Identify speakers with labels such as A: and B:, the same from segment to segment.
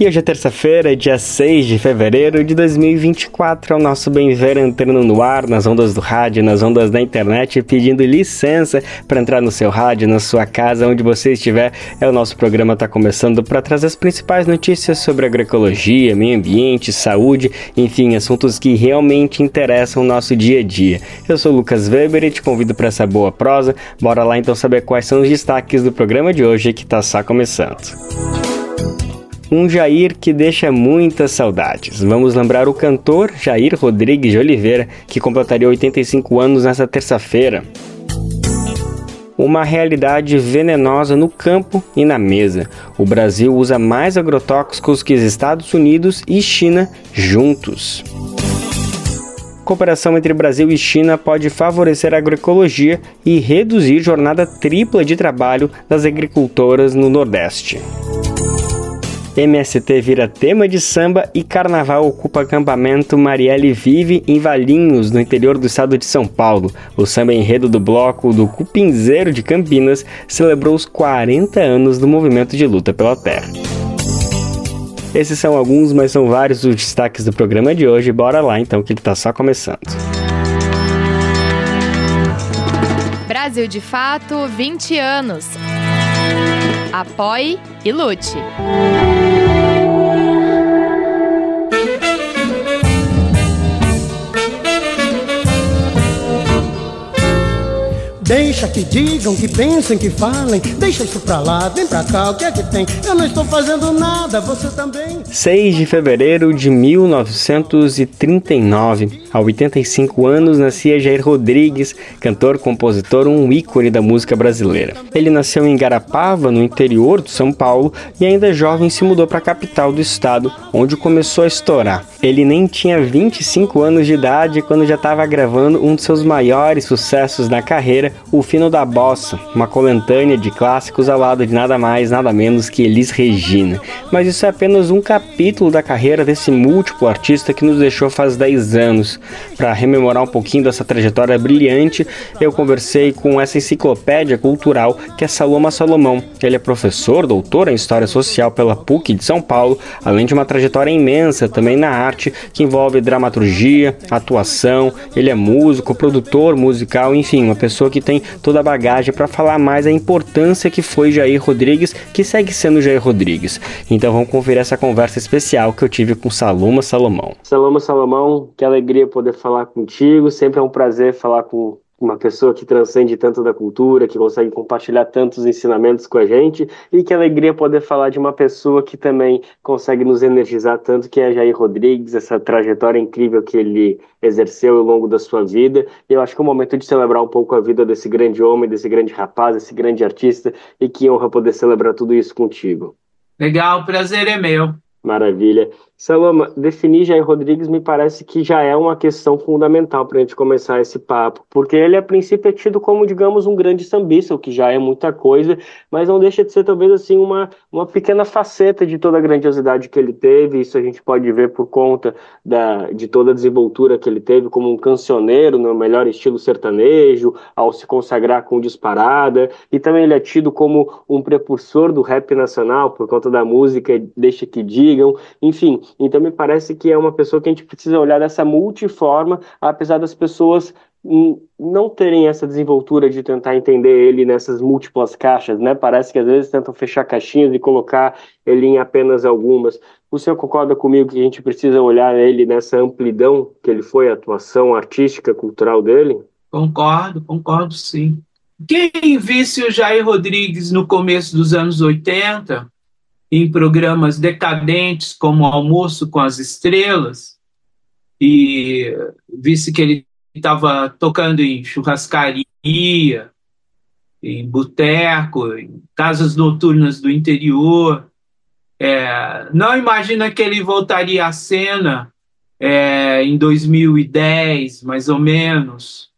A: E hoje é terça-feira, dia 6 de fevereiro de 2024. É o nosso bem-ver entrando no ar, nas ondas do rádio, nas ondas da internet, pedindo licença para entrar no seu rádio, na sua casa, onde você estiver. É o nosso programa está começando para trazer as principais notícias sobre agroecologia, meio ambiente, saúde, enfim, assuntos que realmente interessam o nosso dia a dia. Eu sou Lucas Weber e te convido para essa boa prosa. Bora lá então saber quais são os destaques do programa de hoje que está só começando um Jair que deixa muitas saudades. Vamos lembrar o cantor Jair Rodrigues de Oliveira, que completaria 85 anos nesta terça-feira. Uma realidade venenosa no campo e na mesa. O Brasil usa mais agrotóxicos que os Estados Unidos e China juntos cooperação entre Brasil e China pode favorecer a agroecologia e reduzir jornada tripla de trabalho das agricultoras no Nordeste. MST vira tema de samba e carnaval ocupa acampamento Marielle Vive em Valinhos, no interior do estado de São Paulo. O samba enredo do bloco do Cupinzeiro de Campinas celebrou os 40 anos do movimento de luta pela terra. Esses são alguns, mas são vários os destaques do programa de hoje. Bora lá então, que ele está só começando.
B: Brasil de Fato 20 anos. Apoie e lute.
C: Deixa que digam, que pensem, que falem. Deixa isso pra lá, vem pra cá, o que é que tem? Eu não estou fazendo nada, você também.
A: 6 de fevereiro de 1939. Há 85 anos nascia Jair Rodrigues, cantor, compositor, um ícone da música brasileira. Ele nasceu em Garapava, no interior de São Paulo, e ainda jovem se mudou para a capital do estado, onde começou a estourar. Ele nem tinha 25 anos de idade quando já estava gravando um de seus maiores sucessos na carreira, o Fino da Bossa, uma coletânea de clássicos ao lado de nada mais, nada menos que Elis Regina. Mas isso é apenas um capítulo da carreira desse múltiplo artista que nos deixou faz 10 anos. Para rememorar um pouquinho dessa trajetória brilhante, eu conversei com essa enciclopédia cultural que é Saloma Salomão. Ele é professor, doutor em História Social pela PUC de São Paulo, além de uma trajetória imensa também na arte que envolve dramaturgia, atuação, ele é músico, produtor musical, enfim, uma pessoa que tem toda a bagagem para falar mais a importância que foi Jair Rodrigues, que segue sendo Jair Rodrigues. Então vamos conferir essa conversa especial que eu tive com Saloma Salomão. Saloma Salomão, que alegria poder falar contigo, sempre é um prazer falar com uma pessoa que transcende tanto da cultura, que consegue compartilhar tantos ensinamentos com a gente, e que alegria poder falar de uma pessoa que também consegue nos energizar tanto, que é Jair Rodrigues, essa trajetória incrível que ele exerceu ao longo da sua vida. E eu acho que é o momento de celebrar um pouco a vida desse grande homem, desse grande rapaz, desse grande artista, e que honra poder celebrar tudo isso contigo.
D: Legal, prazer é meu.
A: Maravilha. Saloma, definir Jair Rodrigues me parece que já é uma questão fundamental para a gente começar esse papo, porque ele a princípio é tido como, digamos, um grande sambista, o que já é muita coisa, mas não deixa de ser talvez assim uma, uma pequena faceta de toda a grandiosidade que ele teve, isso a gente pode ver por conta da, de toda a desenvoltura que ele teve como um cancioneiro no melhor estilo sertanejo, ao se consagrar com disparada, e também ele é tido como um precursor do rap nacional por conta da música Deixa que digam, enfim, então me parece que é uma pessoa que a gente precisa olhar dessa multiforma, apesar das pessoas não terem essa desenvoltura de tentar entender ele nessas múltiplas caixas, né? Parece que às vezes tentam fechar caixinhas e colocar ele em apenas algumas. O senhor concorda comigo que a gente precisa olhar ele nessa amplidão que ele foi, a atuação artística, cultural dele?
D: Concordo, concordo sim. Quem visse o Jair Rodrigues no começo dos anos 80 em programas decadentes como Almoço com as Estrelas, e visse que ele estava tocando em churrascaria, em boteco, em casas noturnas do interior. É, não imagina que ele voltaria à cena é, em 2010, mais ou menos,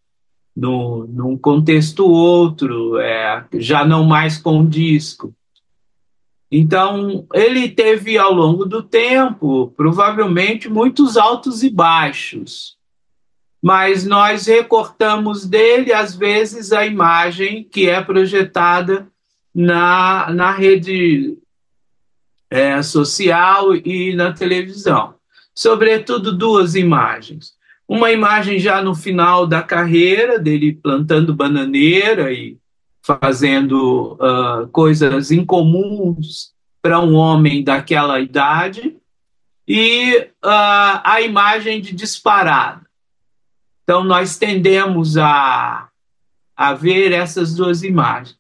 D: no, num contexto outro, é, já não mais com disco. Então, ele teve ao longo do tempo, provavelmente, muitos altos e baixos. Mas nós recortamos dele, às vezes, a imagem que é projetada na, na rede é, social e na televisão. Sobretudo, duas imagens. Uma imagem já no final da carreira, dele plantando bananeira e fazendo uh, coisas incomuns para um homem daquela idade, e uh, a imagem de disparada. Então, nós tendemos a, a ver essas duas imagens.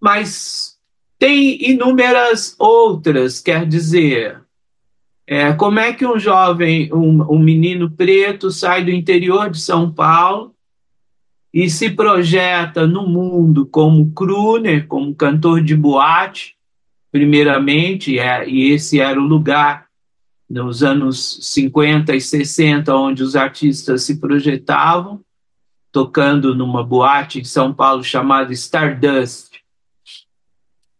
D: Mas tem inúmeras outras, quer dizer, é, como é que um jovem, um, um menino preto, sai do interior de São Paulo e se projeta no mundo como crooner, como cantor de boate, primeiramente, é, e esse era o lugar nos anos 50 e 60 onde os artistas se projetavam, tocando numa boate em São Paulo chamada Stardust,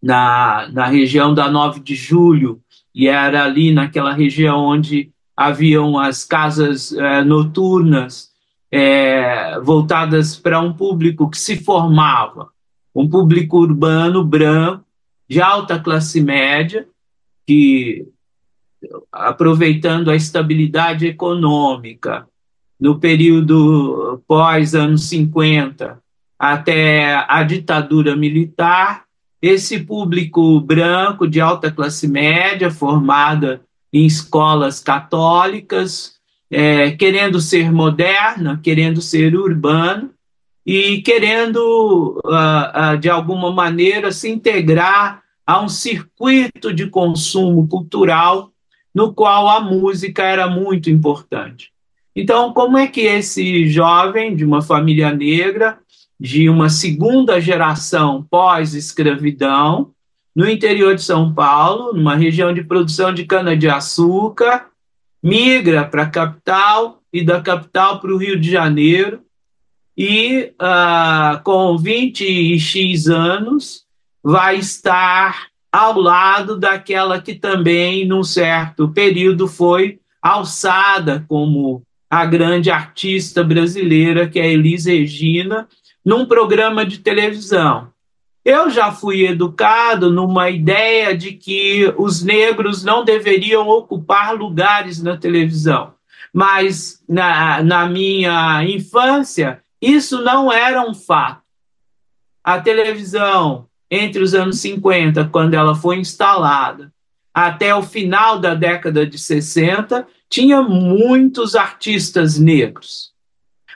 D: na, na região da 9 de Julho, e era ali naquela região onde haviam as casas é, noturnas é, voltadas para um público que se formava, um público urbano, branco, de alta classe média, que, aproveitando a estabilidade econômica no período pós anos 50 até a ditadura militar, esse público branco de alta classe média, formada em escolas católicas, é, querendo ser moderna, querendo ser urbano e querendo, uh, uh, de alguma maneira, se integrar a um circuito de consumo cultural no qual a música era muito importante. Então, como é que esse jovem de uma família negra, de uma segunda geração pós-escravidão, no interior de São Paulo, numa região de produção de cana-de-açúcar, migra para a capital e da capital para o Rio de Janeiro e uh, com 20 e X anos vai estar ao lado daquela que também, num certo período, foi alçada como a grande artista brasileira, que é Elis Regina, num programa de televisão. Eu já fui educado numa ideia de que os negros não deveriam ocupar lugares na televisão. Mas na, na minha infância, isso não era um fato. A televisão, entre os anos 50, quando ela foi instalada, até o final da década de 60, tinha muitos artistas negros.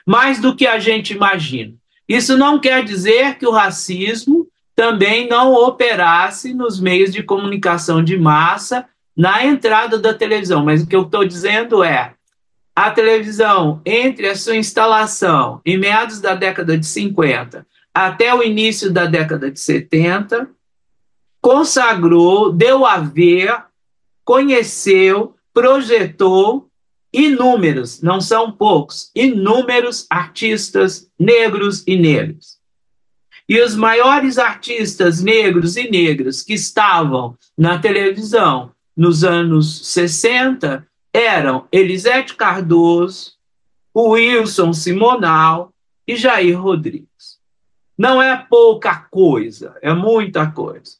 D: Mais do que a gente imagina. Isso não quer dizer que o racismo também não operasse nos meios de comunicação de massa na entrada da televisão. Mas o que eu estou dizendo é a televisão, entre a sua instalação em meados da década de 50 até o início da década de 70, consagrou, deu a ver, conheceu, projetou inúmeros, não são poucos, inúmeros artistas negros e negros. E os maiores artistas negros e negras que estavam na televisão nos anos 60 eram Elisete Cardoso, Wilson Simonal e Jair Rodrigues. Não é pouca coisa, é muita coisa.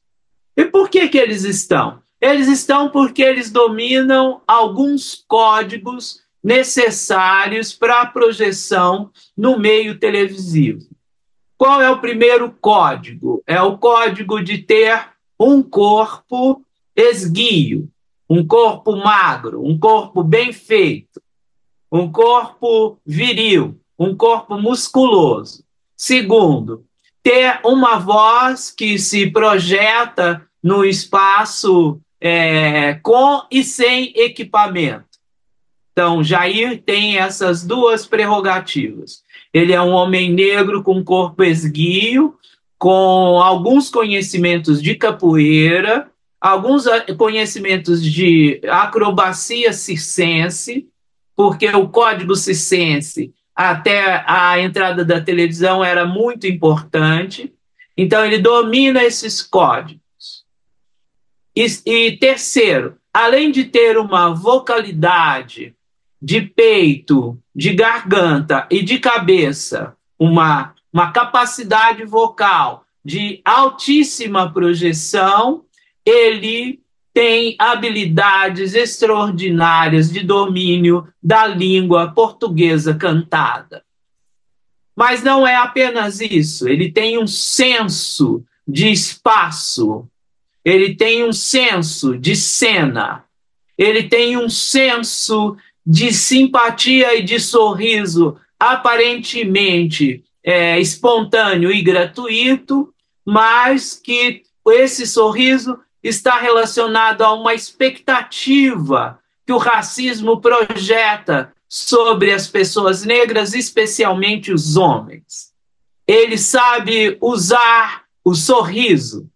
D: E por que, que eles estão? Eles estão porque eles dominam alguns códigos necessários para a projeção no meio televisivo. Qual é o primeiro código? É o código de ter um corpo esguio, um corpo magro, um corpo bem feito, um corpo viril, um corpo musculoso. Segundo, ter uma voz que se projeta no espaço é, com e sem equipamento. Então, Jair tem essas duas prerrogativas. Ele é um homem negro com corpo esguio, com alguns conhecimentos de capoeira, alguns conhecimentos de acrobacia circense, porque o código circense, até a entrada da televisão, era muito importante. Então, ele domina esses códigos. E, e terceiro, além de ter uma vocalidade de peito, de garganta e de cabeça, uma, uma capacidade vocal de altíssima projeção, ele tem habilidades extraordinárias de domínio da língua portuguesa cantada. Mas não é apenas isso, ele tem um senso de espaço, ele tem um senso de cena, ele tem um senso de simpatia e de sorriso aparentemente é, espontâneo e gratuito, mas que esse sorriso está relacionado a uma expectativa que o racismo projeta sobre as pessoas negras, especialmente os homens. Ele sabe usar o sorriso,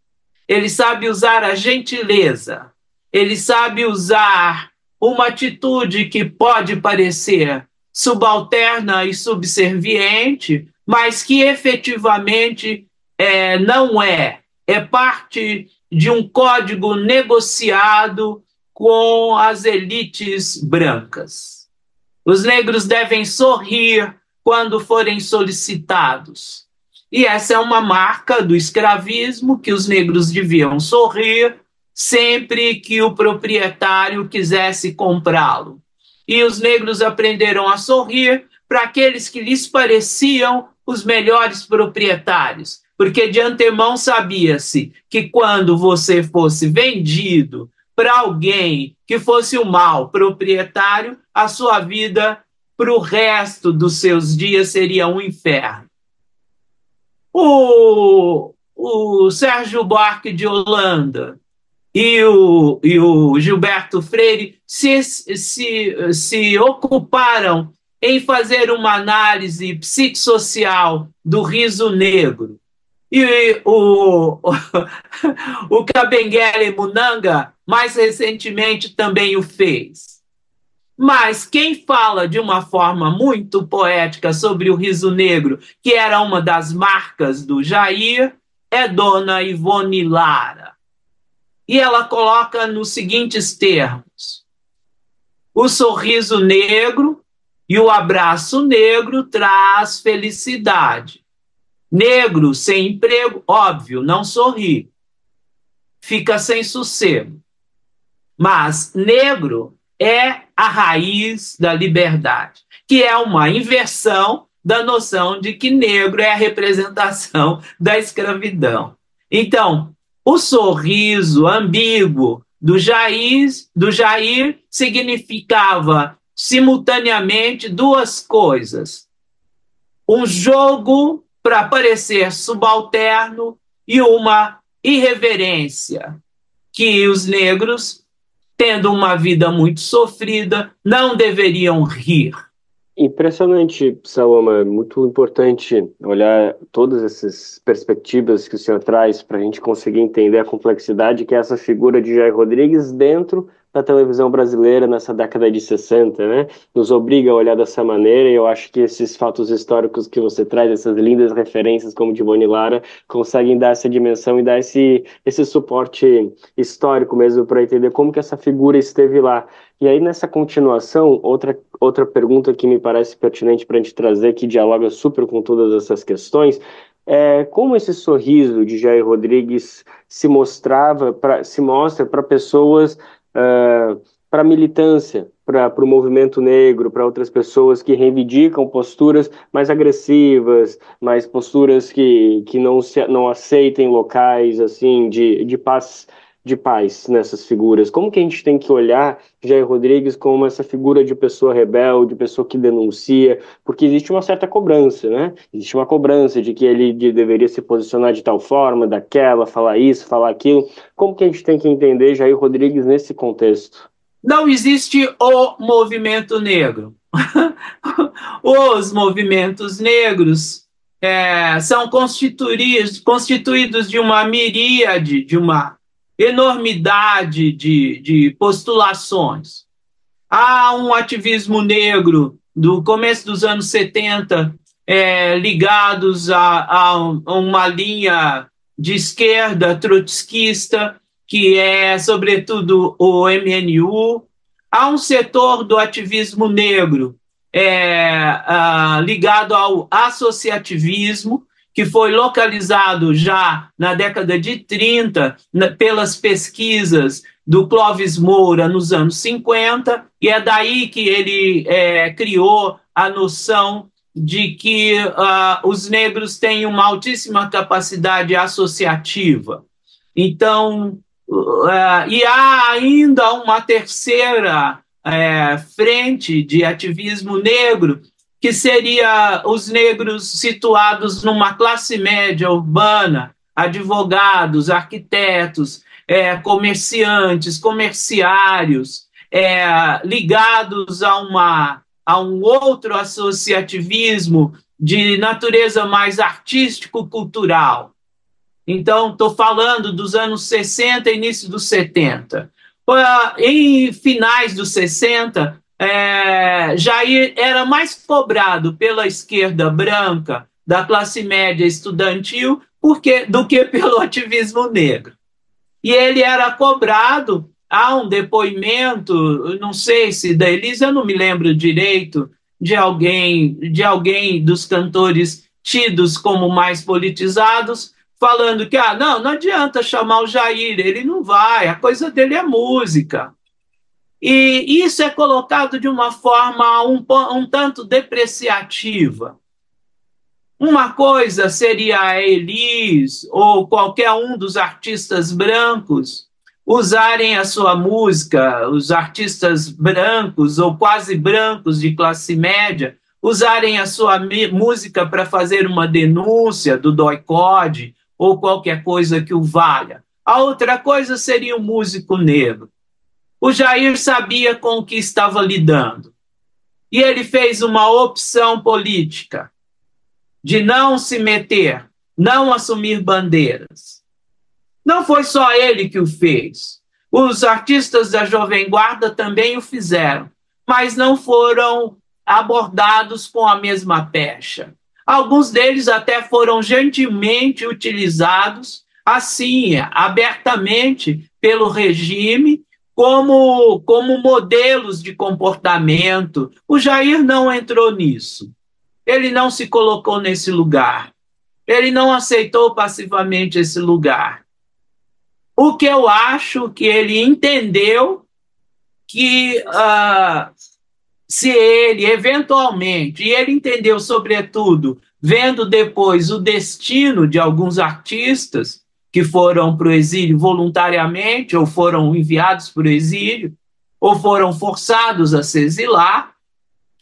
D: ele sabe usar a gentileza, ele sabe usar uma atitude que pode parecer subalterna e subserviente, mas que efetivamente é, não é. É parte de um código negociado com as elites brancas. Os negros devem sorrir quando forem solicitados. E essa é uma marca do escravismo que os negros deviam sorrir sempre que o proprietário quisesse comprá-lo. E os negros aprenderam a sorrir para aqueles que lhes pareciam os melhores proprietários, porque de antemão sabia-se que quando você fosse vendido para alguém que fosse o mal proprietário, a sua vida para o resto dos seus dias seria um inferno. O, o Sérgio Buarque de Holanda, e o, e o Gilberto Freire se, se, se ocuparam em fazer uma análise psicossocial do riso negro. E o, o, Kabengele Munanga, mais recentemente, também o fez. Mas quem fala de uma forma muito poética sobre o riso negro, que era uma das marcas do Jair, é Dona Ivone Lara e ela coloca nos seguintes termos: o sorriso negro e o abraço negro traz felicidade. Negro sem emprego, óbvio, não sorri, fica sem sossego. Mas negro é a raiz da liberdade, que é uma inversão da noção de que negro é a representação da escravidão. Então, o sorriso ambíguo do Jair, do Jair significava simultaneamente duas coisas: um jogo para parecer subalterno e uma irreverência que os negros, tendo uma vida muito sofrida, não deveriam rir.
E: Impressionante, Saloma. Muito importante olhar todas essas perspectivas que o senhor traz para a gente conseguir entender a complexidade que é essa figura de Jair Rodrigues dentro da televisão brasileira nessa década de 60, né? Nos obriga a olhar dessa maneira e eu acho que esses fatos históricos que você traz, essas lindas referências como de Boni Lara, conseguem dar essa dimensão e dar esse, esse suporte histórico mesmo para entender como que essa figura esteve lá. E aí, nessa continuação, outra, outra pergunta que me parece pertinente para a gente trazer, que dialoga super com todas essas questões, é como esse sorriso de Jair Rodrigues se mostrava, pra, se mostra para pessoas, uh, para militância, para o movimento negro, para outras pessoas que reivindicam posturas mais agressivas, mais posturas que, que não, se, não aceitem locais assim de, de paz de paz nessas figuras? Como que a gente tem que olhar Jair Rodrigues como essa figura de pessoa rebelde, pessoa que denuncia? Porque existe uma certa cobrança, né? Existe uma cobrança de que ele de, deveria se posicionar de tal forma, daquela, falar isso, falar aquilo. Como que a gente tem que entender Jair Rodrigues nesse contexto?
D: Não existe o movimento negro. Os movimentos negros é, são constituídos, constituídos de uma miríade, de uma enormidade de, de postulações. Há um ativismo negro do começo dos anos 70 é, ligados a, a, uma linha de esquerda trotskista que é, sobretudo, o MNU. Há um setor do ativismo negro é, ligado ao associativismo, que foi localizado já na década de 30 na, pelas pesquisas do Clóvis Moura nos anos 50, e é daí que ele é, criou a noção de que uh, os negros têm uma altíssima capacidade associativa. Então, uh, e há ainda uma terceira uh, frente de ativismo negro, que seria os negros situados numa classe média urbana, advogados, arquitetos, é, comerciantes, comerciários, é, ligados a uma a um outro associativismo de natureza mais artístico-cultural. Então, estou falando dos anos 60 início dos 70. Em finais dos 60, é, Jair era mais cobrado pela esquerda branca da classe média estudantil porque, do que pelo ativismo negro. E ele era cobrado há um depoimento, não sei se da Elisa, eu não me lembro direito, de alguém, de alguém dos cantores tidos como mais politizados, falando que ah, não, não adianta chamar o Jair, ele não vai, a coisa dele é música. E isso é colocado de uma forma um, um tanto depreciativa. Uma coisa seria a Elis ou qualquer um dos artistas brancos usarem a sua música, os artistas brancos ou quase brancos de classe média, usarem a sua música para fazer uma denúncia do doicode ou qualquer coisa que o valha. A outra coisa seria o músico negro. O Jair sabia com o que estava lidando. E ele fez uma opção política de não se meter, não assumir bandeiras não foi só ele que o fez. Os artistas da Jovem Guarda também o fizeram, mas não foram abordados com a mesma pecha. Alguns deles até foram gentilmente utilizados, assim, abertamente, pelo regime, como, como modelos de comportamento. O Jair não entrou nisso. Ele não se colocou nesse lugar. Ele não aceitou passivamente esse lugar. O que eu acho que ele entendeu que uh, se ele eventualmente, e ele entendeu sobretudo, vendo depois o destino de alguns artistas que foram para o exílio voluntariamente, ou foram enviados para o exílio, ou foram forçados a se exilar,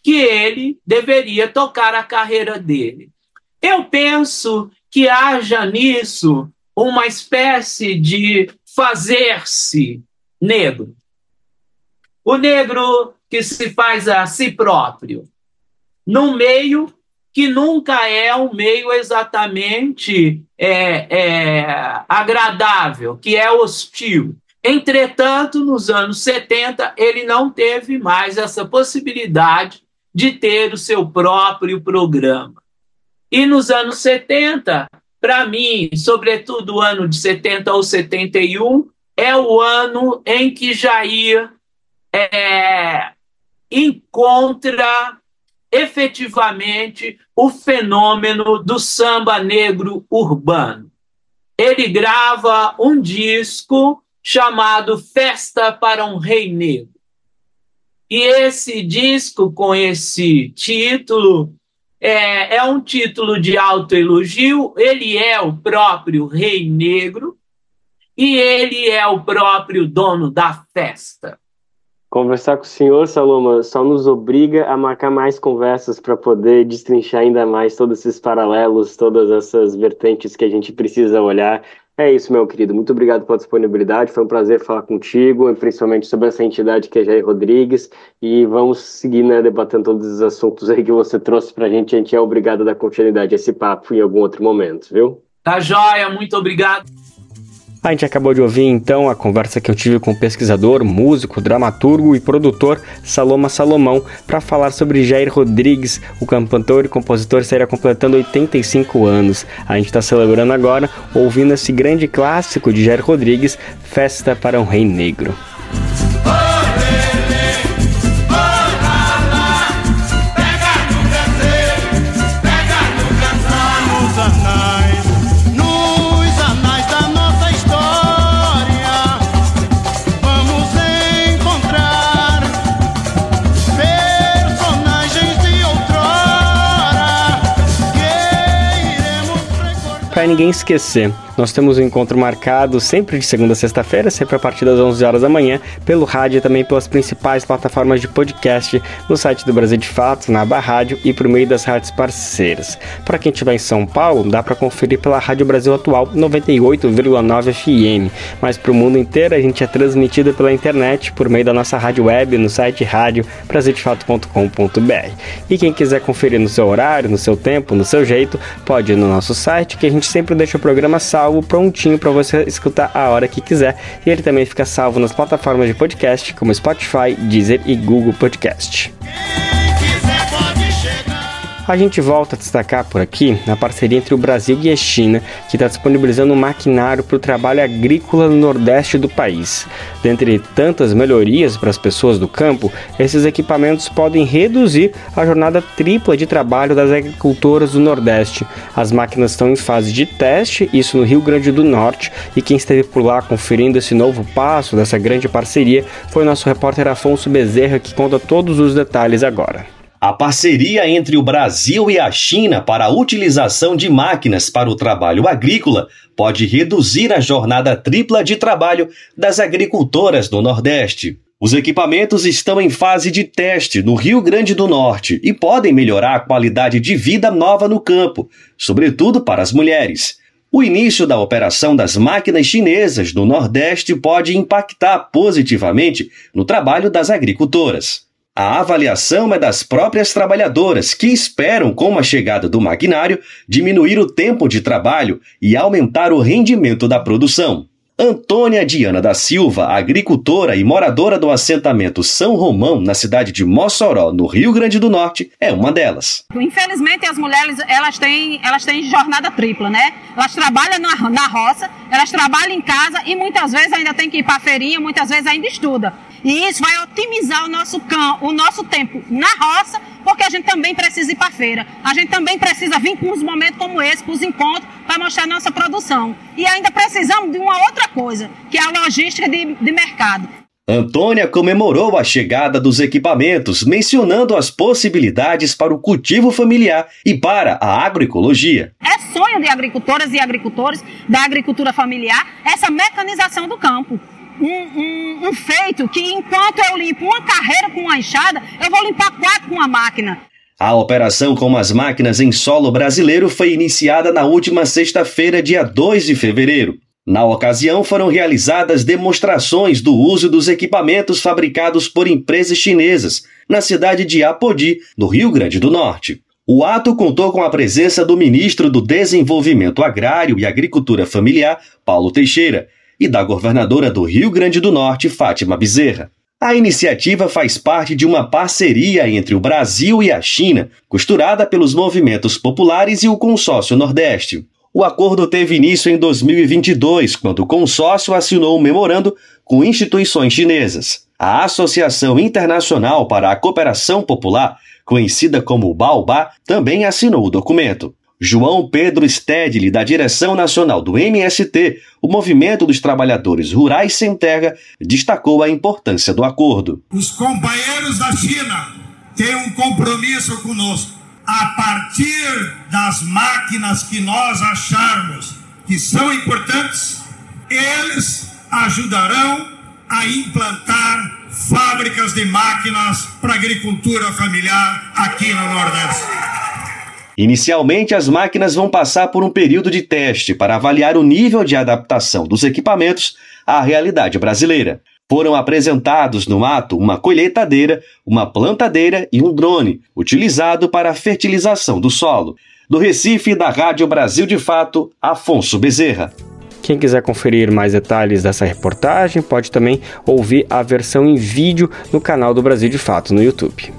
D: que ele deveria tocar a carreira dele. Eu penso que haja nisso uma espécie de fazer-se negro. O negro que se faz a si próprio, num meio que nunca é um meio exatamente é, é, agradável, que é hostil. Entretanto, nos anos 70, ele não teve mais essa possibilidade de ter o seu próprio programa. E nos anos 70, para mim, sobretudo o ano de 70 ou 71, é o ano em que Jair é, encontra efetivamente o fenômeno do samba negro urbano. Ele grava um disco chamado Festa para um Rei Negro. E esse disco, com esse título, é, é um título de autoelogio, ele é o próprio rei negro e ele é o próprio dono da festa.
A: Conversar com o senhor, Saloma, só nos obriga a marcar mais conversas para poder destrinchar ainda mais todos esses paralelos, todas essas vertentes que a gente precisa olhar é isso, meu querido. Muito obrigado pela disponibilidade. Foi um prazer falar contigo, principalmente sobre essa entidade que é Jair Rodrigues. E vamos seguir né, debatendo todos os assuntos aí que você trouxe para a gente. A gente é obrigado a dar continuidade a esse papo em algum outro momento, viu?
D: Tá joia, muito obrigado.
A: A gente acabou de ouvir então a conversa que eu tive com o pesquisador, músico, dramaturgo e produtor Saloma Salomão para falar sobre Jair Rodrigues, o cantor e compositor estaria completando 85 anos. A gente está celebrando agora ouvindo esse grande clássico de Jair Rodrigues, Festa para um Rei Negro. Ninguém esquecer. Nós temos um encontro marcado sempre de segunda a sexta-feira, sempre a partir das 11 horas da manhã, pelo rádio e também pelas principais plataformas de podcast, no site do Brasil de Fato, na aba rádio e por meio das rádios parceiras. Para quem estiver em São Paulo, dá para conferir pela Rádio Brasil Atual 98,9 FM, mas para o mundo inteiro a gente é transmitido pela internet por meio da nossa rádio web no site rádio brasildefato.com.br. E quem quiser conferir no seu horário, no seu tempo, no seu jeito, pode ir no nosso site que a gente sempre deixa o programa salvo prontinho para você escutar a hora que quiser. E ele também fica salvo nas plataformas de podcast como Spotify, Deezer e Google Podcast. A gente volta a destacar por aqui a parceria entre o Brasil e a China, que está disponibilizando um maquinário para o trabalho agrícola no nordeste do país. Dentre tantas melhorias para as pessoas do campo, esses equipamentos podem reduzir a jornada tripla de trabalho das agricultoras do Nordeste. As máquinas estão em fase de teste, isso no Rio Grande do Norte, e quem esteve por lá conferindo esse novo passo dessa grande parceria foi nosso repórter Afonso Bezerra, que conta todos os detalhes agora.
F: A parceria entre o Brasil e a China para a utilização de máquinas para o trabalho agrícola pode reduzir a jornada tripla de trabalho das agricultoras do Nordeste. Os equipamentos estão em fase de teste no Rio Grande do Norte e podem melhorar a qualidade de vida nova no campo, sobretudo para as mulheres. O início da operação das máquinas chinesas no Nordeste pode impactar positivamente no trabalho das agricultoras. A avaliação é das próprias trabalhadoras, que esperam, com a chegada do maquinário, diminuir o tempo de trabalho e aumentar o rendimento da produção. Antônia Diana da Silva, agricultora e moradora do assentamento São Romão, na cidade de Mossoró, no Rio Grande do Norte, é uma delas.
G: Infelizmente, as mulheres elas têm, elas têm jornada tripla, né? Elas trabalham na, na roça, elas trabalham em casa e muitas vezes ainda tem que ir para a feirinha, muitas vezes ainda estuda. E isso vai otimizar o nosso, cão, o nosso tempo na roça, porque a gente também precisa ir para a feira. A gente também precisa vir com uns momentos como esse, para os encontros, para mostrar nossa produção. E ainda precisamos de uma outra coisa, que é a logística de, de mercado.
F: Antônia comemorou a chegada dos equipamentos, mencionando as possibilidades para o cultivo familiar e para a agroecologia.
G: É sonho de agricultoras e agricultores da agricultura familiar essa mecanização do campo um, um, um feito que enquanto eu limpo uma carreira com uma enxada, eu vou limpar quatro com uma máquina.
F: A operação com as máquinas em solo brasileiro foi iniciada na última sexta-feira, dia 2 de fevereiro. Na ocasião, foram realizadas demonstrações do uso dos equipamentos fabricados por empresas chinesas na cidade de Apodi, no Rio Grande do Norte. O ato contou com a presença do ministro do Desenvolvimento Agrário e Agricultura Familiar, Paulo Teixeira, e da governadora do Rio Grande do Norte, Fátima Bezerra. A iniciativa faz parte de uma parceria entre o Brasil e a China, costurada pelos movimentos populares e o Consórcio Nordeste. O acordo teve início em 2022, quando o consórcio assinou um memorando com instituições chinesas. A Associação Internacional para a Cooperação Popular, conhecida como Baobá, também assinou o documento. João Pedro Stedley, da direção nacional do MST, o Movimento dos Trabalhadores Rurais Sem Terra, destacou a importância do acordo.
H: Os companheiros da China têm um compromisso conosco. A partir das máquinas que nós acharmos que são importantes, eles ajudarão a implantar fábricas de máquinas para agricultura familiar aqui no Nordeste.
F: Inicialmente, as máquinas vão passar por um período de teste para avaliar o nível de adaptação dos equipamentos à realidade brasileira. Foram apresentados no ato uma colheitadeira, uma plantadeira e um drone, utilizado para a fertilização do solo. Do Recife, da Rádio Brasil de Fato, Afonso Bezerra.
A: Quem quiser conferir mais detalhes dessa reportagem pode também ouvir a versão em vídeo no canal do Brasil de Fato no YouTube.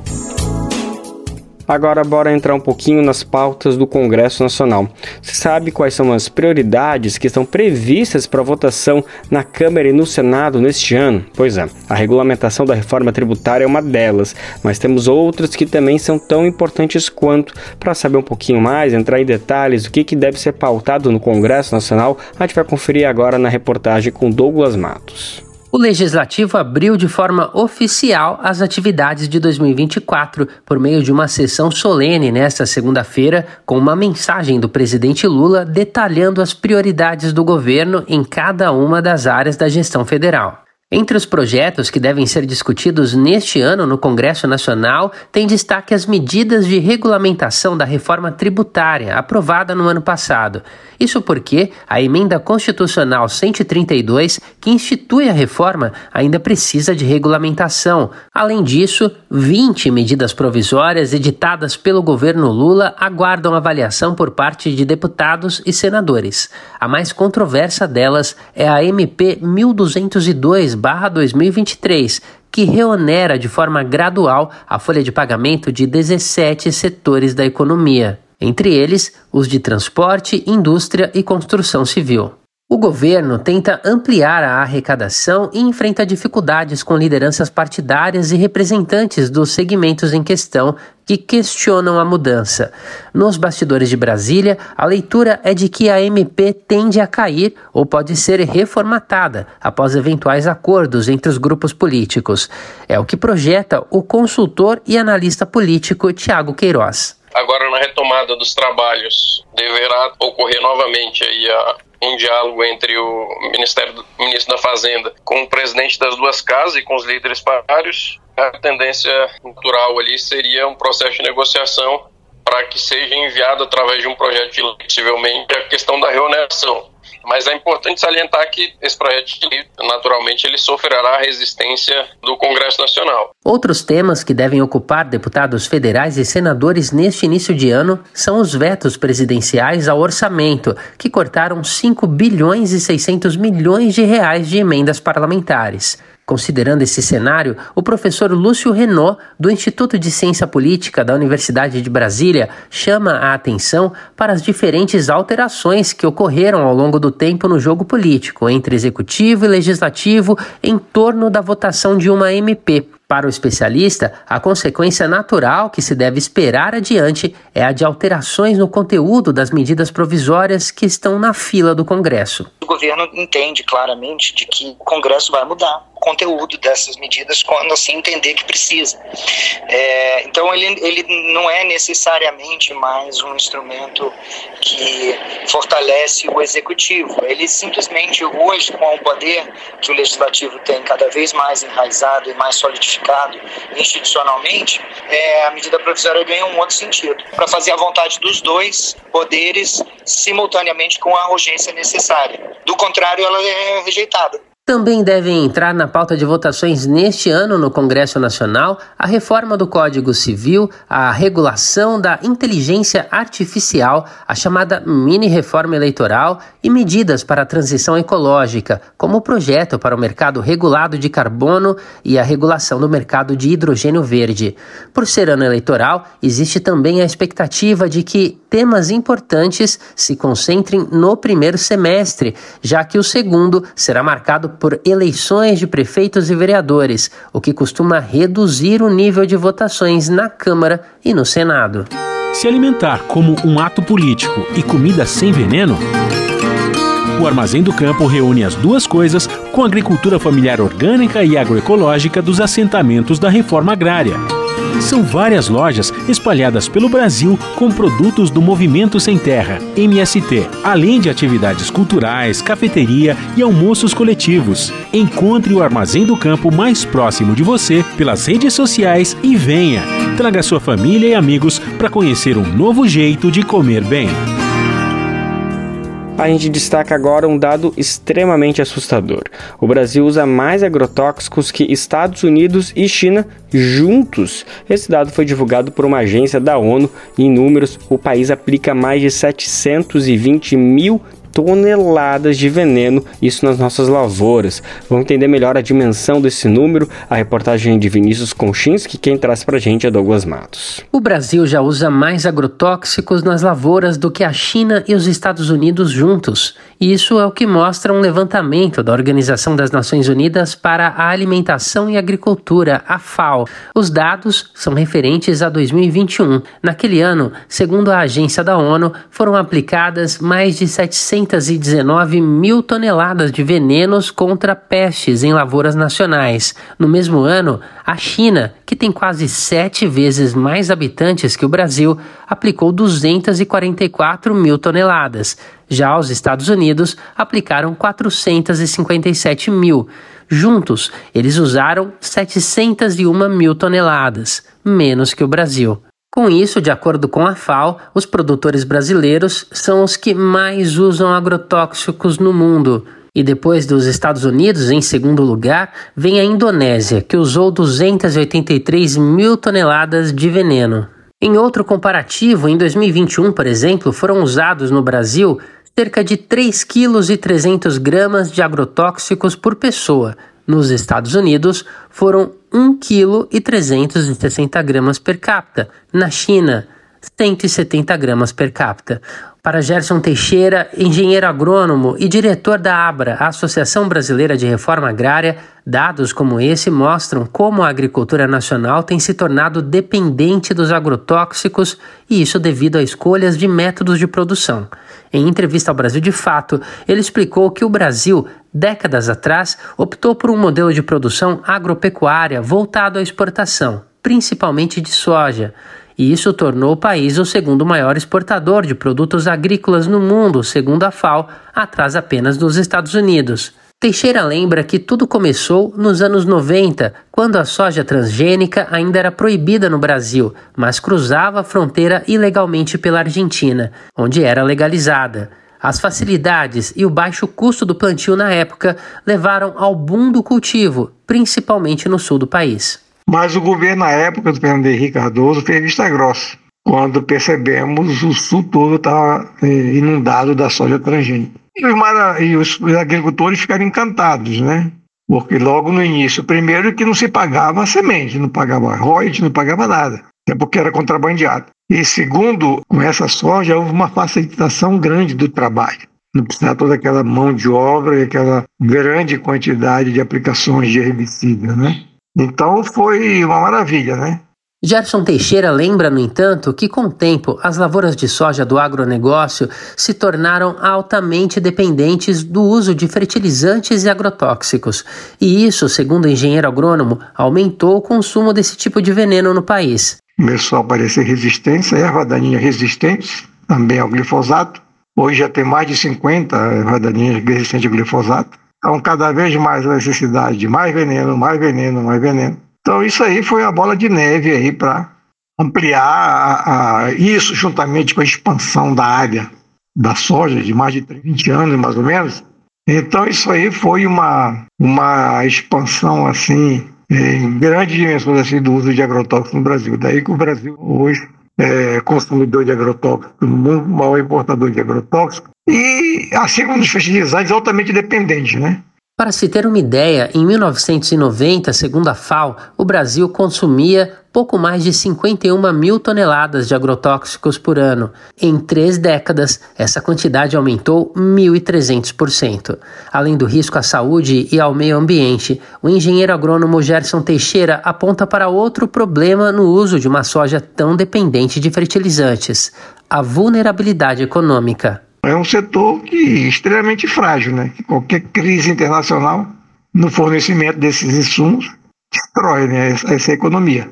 A: Agora, bora entrar um pouquinho nas pautas do Congresso Nacional. Você sabe quais são as prioridades que estão previstas para votação na Câmara e no Senado neste ano? Pois é, a regulamentação da reforma tributária é uma delas, mas temos outras que também são tão importantes quanto. Para saber um pouquinho mais, entrar em detalhes do que, que deve ser pautado no Congresso Nacional, a gente vai conferir agora na reportagem com Douglas Matos.
I: O Legislativo abriu de forma oficial as atividades de 2024 por meio de uma sessão solene nesta segunda-feira, com uma mensagem do presidente Lula detalhando as prioridades do governo em cada uma das áreas da gestão federal. Entre os projetos que devem ser discutidos neste ano no Congresso Nacional, tem destaque as medidas de regulamentação da reforma tributária aprovada no ano passado. Isso porque a emenda constitucional 132, que institui a reforma, ainda precisa de regulamentação. Além disso, 20 medidas provisórias editadas pelo governo Lula aguardam avaliação por parte de deputados e senadores. A mais controversa delas é a MP 1202 2023, que reonera de forma gradual a folha de pagamento de 17 setores da economia, entre eles os de transporte, indústria e construção civil. O governo tenta ampliar a arrecadação e enfrenta dificuldades com lideranças partidárias e representantes dos segmentos em questão que questionam a mudança. Nos bastidores de Brasília, a leitura é de que a MP tende a cair ou pode ser reformatada após eventuais acordos entre os grupos políticos. É o que projeta o consultor e analista político Tiago Queiroz.
J: Agora, na retomada dos trabalhos, deverá ocorrer novamente aí a um diálogo entre o Ministério do Ministro da Fazenda com o presidente das duas casas e com os líderes parários, a tendência natural ali seria um processo de negociação para que seja enviado através de um projeto de lei, possivelmente, a questão da reoneração. Mas é importante salientar que esse projeto de lei, naturalmente, ele sofrerá a resistência do Congresso Nacional.
I: Outros temas que devem ocupar deputados federais e senadores neste início de ano são os vetos presidenciais ao orçamento, que cortaram 5 bilhões e 600 milhões de reais de emendas parlamentares. Considerando esse cenário, o professor Lúcio Renault, do Instituto de Ciência Política da Universidade de Brasília, chama a atenção para as diferentes alterações que ocorreram ao longo do tempo no jogo político entre executivo e legislativo em torno da votação de uma MP. Para o especialista, a consequência natural que se deve esperar adiante é a de alterações no conteúdo das medidas provisórias que estão na fila do Congresso.
K: O governo entende claramente de que o Congresso vai mudar conteúdo dessas medidas quando assim entender que precisa. É, então ele, ele não é necessariamente mais um instrumento que fortalece o executivo. Ele simplesmente hoje, com o poder que o legislativo tem cada vez mais enraizado e mais solidificado, institucionalmente, é, a medida provisória ganha um outro sentido, para fazer a vontade dos dois poderes simultaneamente com a urgência necessária. Do contrário, ela é rejeitada.
I: Também devem entrar na pauta de votações neste ano no Congresso Nacional a reforma do Código Civil, a regulação da inteligência artificial, a chamada mini-reforma eleitoral e medidas para a transição ecológica, como o projeto para o mercado regulado de carbono e a regulação do mercado de hidrogênio verde. Por ser ano eleitoral, existe também a expectativa de que temas importantes se concentrem no primeiro semestre, já que o segundo será marcado por eleições de prefeitos e vereadores, o que costuma reduzir o nível de votações na Câmara e no Senado.
L: Se alimentar como um ato político e comida sem veneno? O Armazém do Campo reúne as duas coisas com a agricultura familiar orgânica e agroecológica dos assentamentos da reforma agrária. São várias lojas espalhadas pelo Brasil com produtos do Movimento Sem Terra, MST, além de atividades culturais, cafeteria e almoços coletivos. Encontre o Armazém do Campo mais próximo de você pelas redes sociais e venha. Traga sua família e amigos para conhecer um novo jeito de comer bem
A: a gente destaca agora um dado extremamente assustador. O Brasil usa mais agrotóxicos que Estados Unidos e China juntos. Esse dado foi divulgado por uma agência da ONU em números, o país aplica mais de 720 mil toneladas de veneno, isso nas nossas lavouras. Vamos entender melhor a dimensão desse número, a reportagem de Vinícius Konchinski, quem traz pra gente é Douglas Matos.
I: O Brasil já usa mais agrotóxicos nas lavouras do que a China e os Estados Unidos juntos. E isso é o que mostra um levantamento da Organização das Nações Unidas para a Alimentação e Agricultura, a FAO. Os dados são referentes a 2021. Naquele ano, segundo a agência da ONU, foram aplicadas mais de 719 mil toneladas de venenos contra pestes em lavouras nacionais. No mesmo ano, a China, que tem quase sete vezes mais habitantes que o Brasil, aplicou 244 mil toneladas. Já os Estados Unidos aplicaram 457 mil. Juntos, eles usaram 701 mil toneladas, menos que o Brasil. Com isso, de acordo com a FAO, os produtores brasileiros são os que mais usam agrotóxicos no mundo. E depois dos Estados Unidos, em segundo lugar, vem a Indonésia, que usou 283 mil toneladas de veneno. Em outro comparativo, em 2021, por exemplo, foram usados no Brasil cerca de 3,3 kg de agrotóxicos por pessoa. Nos Estados Unidos, foram 1,360 kg per capita. Na China, 170 gramas per capita. Para Gerson Teixeira, engenheiro agrônomo e diretor da ABRA, Associação Brasileira de Reforma Agrária, dados como esse mostram como a agricultura nacional tem se tornado dependente dos agrotóxicos e isso devido a escolhas de métodos de produção. Em entrevista ao Brasil de Fato, ele explicou que o Brasil, décadas atrás, optou por um modelo de produção agropecuária voltado à exportação, principalmente de soja e isso tornou o país o segundo maior exportador de produtos agrícolas no mundo, segundo a FAO, atrás apenas dos Estados Unidos. Teixeira lembra que tudo começou nos anos 90, quando a soja transgênica ainda era proibida no Brasil, mas cruzava a fronteira ilegalmente pela Argentina, onde era legalizada. As facilidades e o baixo custo do plantio na época levaram ao boom do cultivo, principalmente no sul do país.
M: Mas o governo, na época do Fernando Henrique Cardoso, fez vista grossa. Quando percebemos o sul todo estava eh, inundado da soja transgênica. E os, agricultores ficaram encantados, né? Porque logo no início, primeiro que não se pagava semente, não pagava royalties, não pagava nada, até porque era contrabandeado. E segundo, com essa soja houve uma facilitação grande do trabalho. Não precisava toda aquela mão de obra e aquela grande quantidade de aplicações de herbicida, né? Então foi uma maravilha, né?
I: Gerson Teixeira lembra, no entanto, que com o tempo as lavouras de soja do agronegócio se tornaram altamente dependentes do uso de fertilizantes e agrotóxicos. E isso, segundo o engenheiro agrônomo, aumentou o consumo desse tipo de veneno no país.
M: Começou a aparecer resistência, erva daninha resistente, também ao glifosato. Hoje já tem mais de 50 erva daninhas resistentes ao glifosato. Então, cada vez mais necessidade de mais veneno, mais veneno, mais veneno. Então, isso aí foi a bola de neve aí para ampliar a, a, isso, juntamente com a expansão da área da soja, de mais de 20 anos, mais ou menos. Então, isso aí foi uma, uma expansão, assim, em grande dimensão assim, do uso de agrotóxicos no Brasil. Daí que o Brasil hoje é consumidor de agrotóxicos no mundo, maior importador de agrotóxicos, e, assim como os fertilizantes, altamente dependentes, né?
I: Para se ter uma ideia, em 1990, segundo a FAO, o Brasil consumia pouco mais de 51 mil toneladas de agrotóxicos por ano. Em três décadas, essa quantidade aumentou 1.300%. Além do risco à saúde e ao meio ambiente, o engenheiro agrônomo Gerson Teixeira aponta para outro problema no uso de uma soja tão dependente de fertilizantes: a vulnerabilidade econômica.
M: É um setor que extremamente frágil, né? Qualquer crise internacional no fornecimento desses insumos destrói né, essa economia.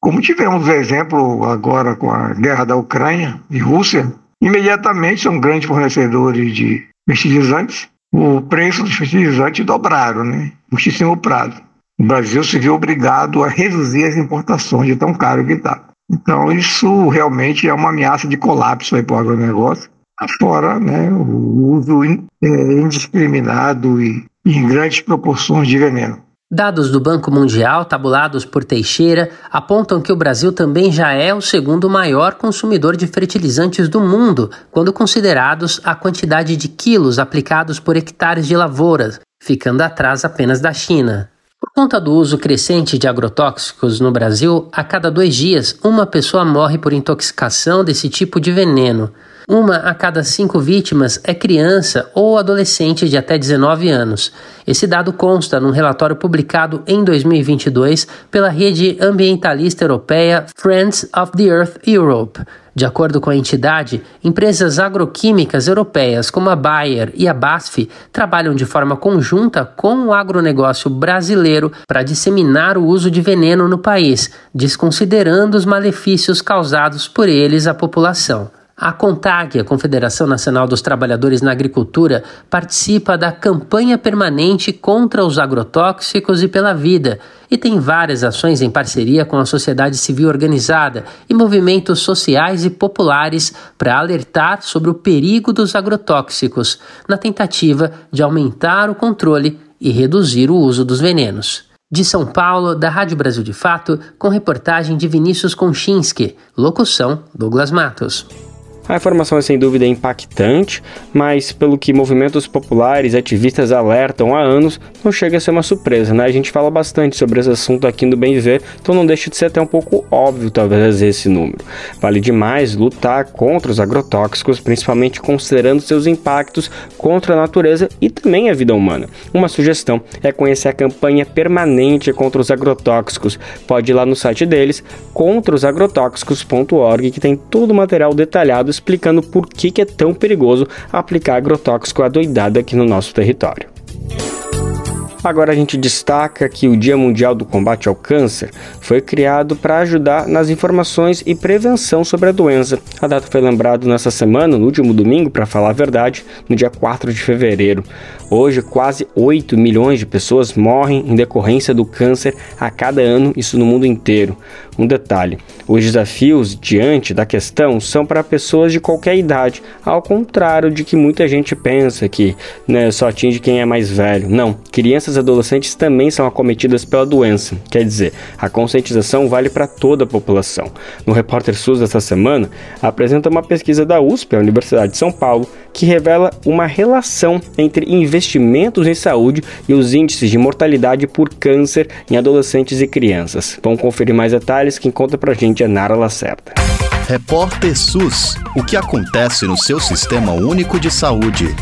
M: Como tivemos o exemplo agora com a guerra da Ucrânia e Rússia, imediatamente são grandes fornecedores de fertilizantes, o preço dos fertilizantes dobraram, né? Muitíssimo prazo. O Brasil se viu obrigado a reduzir as importações de tão caro que está. Então, isso realmente é uma ameaça de colapso para o agronegócio fora né, o uso é, indiscriminado e em grandes proporções de veneno.
I: Dados do Banco Mundial, tabulados por Teixeira, apontam que o Brasil também já é o segundo maior consumidor de fertilizantes do mundo, quando considerados a quantidade de quilos aplicados por hectares de lavouras, ficando atrás apenas da China. Por conta do uso crescente de agrotóxicos no Brasil, a cada dois dias uma pessoa morre por intoxicação desse tipo de veneno. Uma a cada cinco vítimas é criança ou adolescente de até 19 anos. Esse dado consta num relatório publicado em 2022 pela rede ambientalista europeia Friends of the Earth Europe. De acordo com a entidade, empresas agroquímicas europeias como a Bayer e a BASF trabalham de forma conjunta com o agronegócio brasileiro para disseminar o uso de veneno no país, desconsiderando os malefícios causados por eles à população. A CONTAG, a Confederação Nacional dos Trabalhadores na Agricultura, participa da campanha permanente contra os agrotóxicos e pela vida e tem várias ações em parceria com a sociedade civil organizada e movimentos sociais e populares para alertar sobre o perigo dos agrotóxicos, na tentativa de aumentar o controle e reduzir o uso dos venenos. De São Paulo, da Rádio Brasil de Fato, com reportagem de Vinícius Konchinski, locução Douglas Matos.
A: A informação é sem dúvida impactante, mas pelo que movimentos populares e ativistas alertam há anos, não chega a ser uma surpresa, né? A gente fala bastante sobre esse assunto aqui no Bem Viver, então não deixa de ser até um pouco óbvio talvez esse número. Vale demais lutar contra os agrotóxicos, principalmente considerando seus impactos contra a natureza e também a vida humana. Uma sugestão é conhecer a campanha permanente contra os agrotóxicos. Pode ir lá no site deles, contraosagrotóxicos.org, que tem todo o material detalhado explicando por que, é tão perigoso aplicar agrotóxico adoidado aqui no nosso território. Agora a gente destaca que o Dia Mundial do Combate ao Câncer foi criado para ajudar nas informações e prevenção sobre a doença. A data foi lembrada nessa semana, no último domingo, para falar a verdade, no dia 4 de fevereiro. Hoje, quase 8 milhões de pessoas morrem em decorrência do câncer a cada ano, isso no mundo inteiro. Um detalhe: os desafios diante da questão são para pessoas de qualquer idade, ao contrário de que muita gente pensa que né, só atinge quem é mais velho. Não, crianças e adolescentes também são acometidas pela doença. Quer dizer, a conscientização vale para toda a população. No Repórter SUS dessa semana, apresenta uma pesquisa da USP, a Universidade de São Paulo, que revela uma relação entre investimentos em saúde e os índices de mortalidade por câncer em adolescentes e crianças. Vamos conferir mais detalhes detalhes, quem conta pra gente é Nara Lacerda.
N: Repórter SUS. O que acontece no seu sistema único de saúde?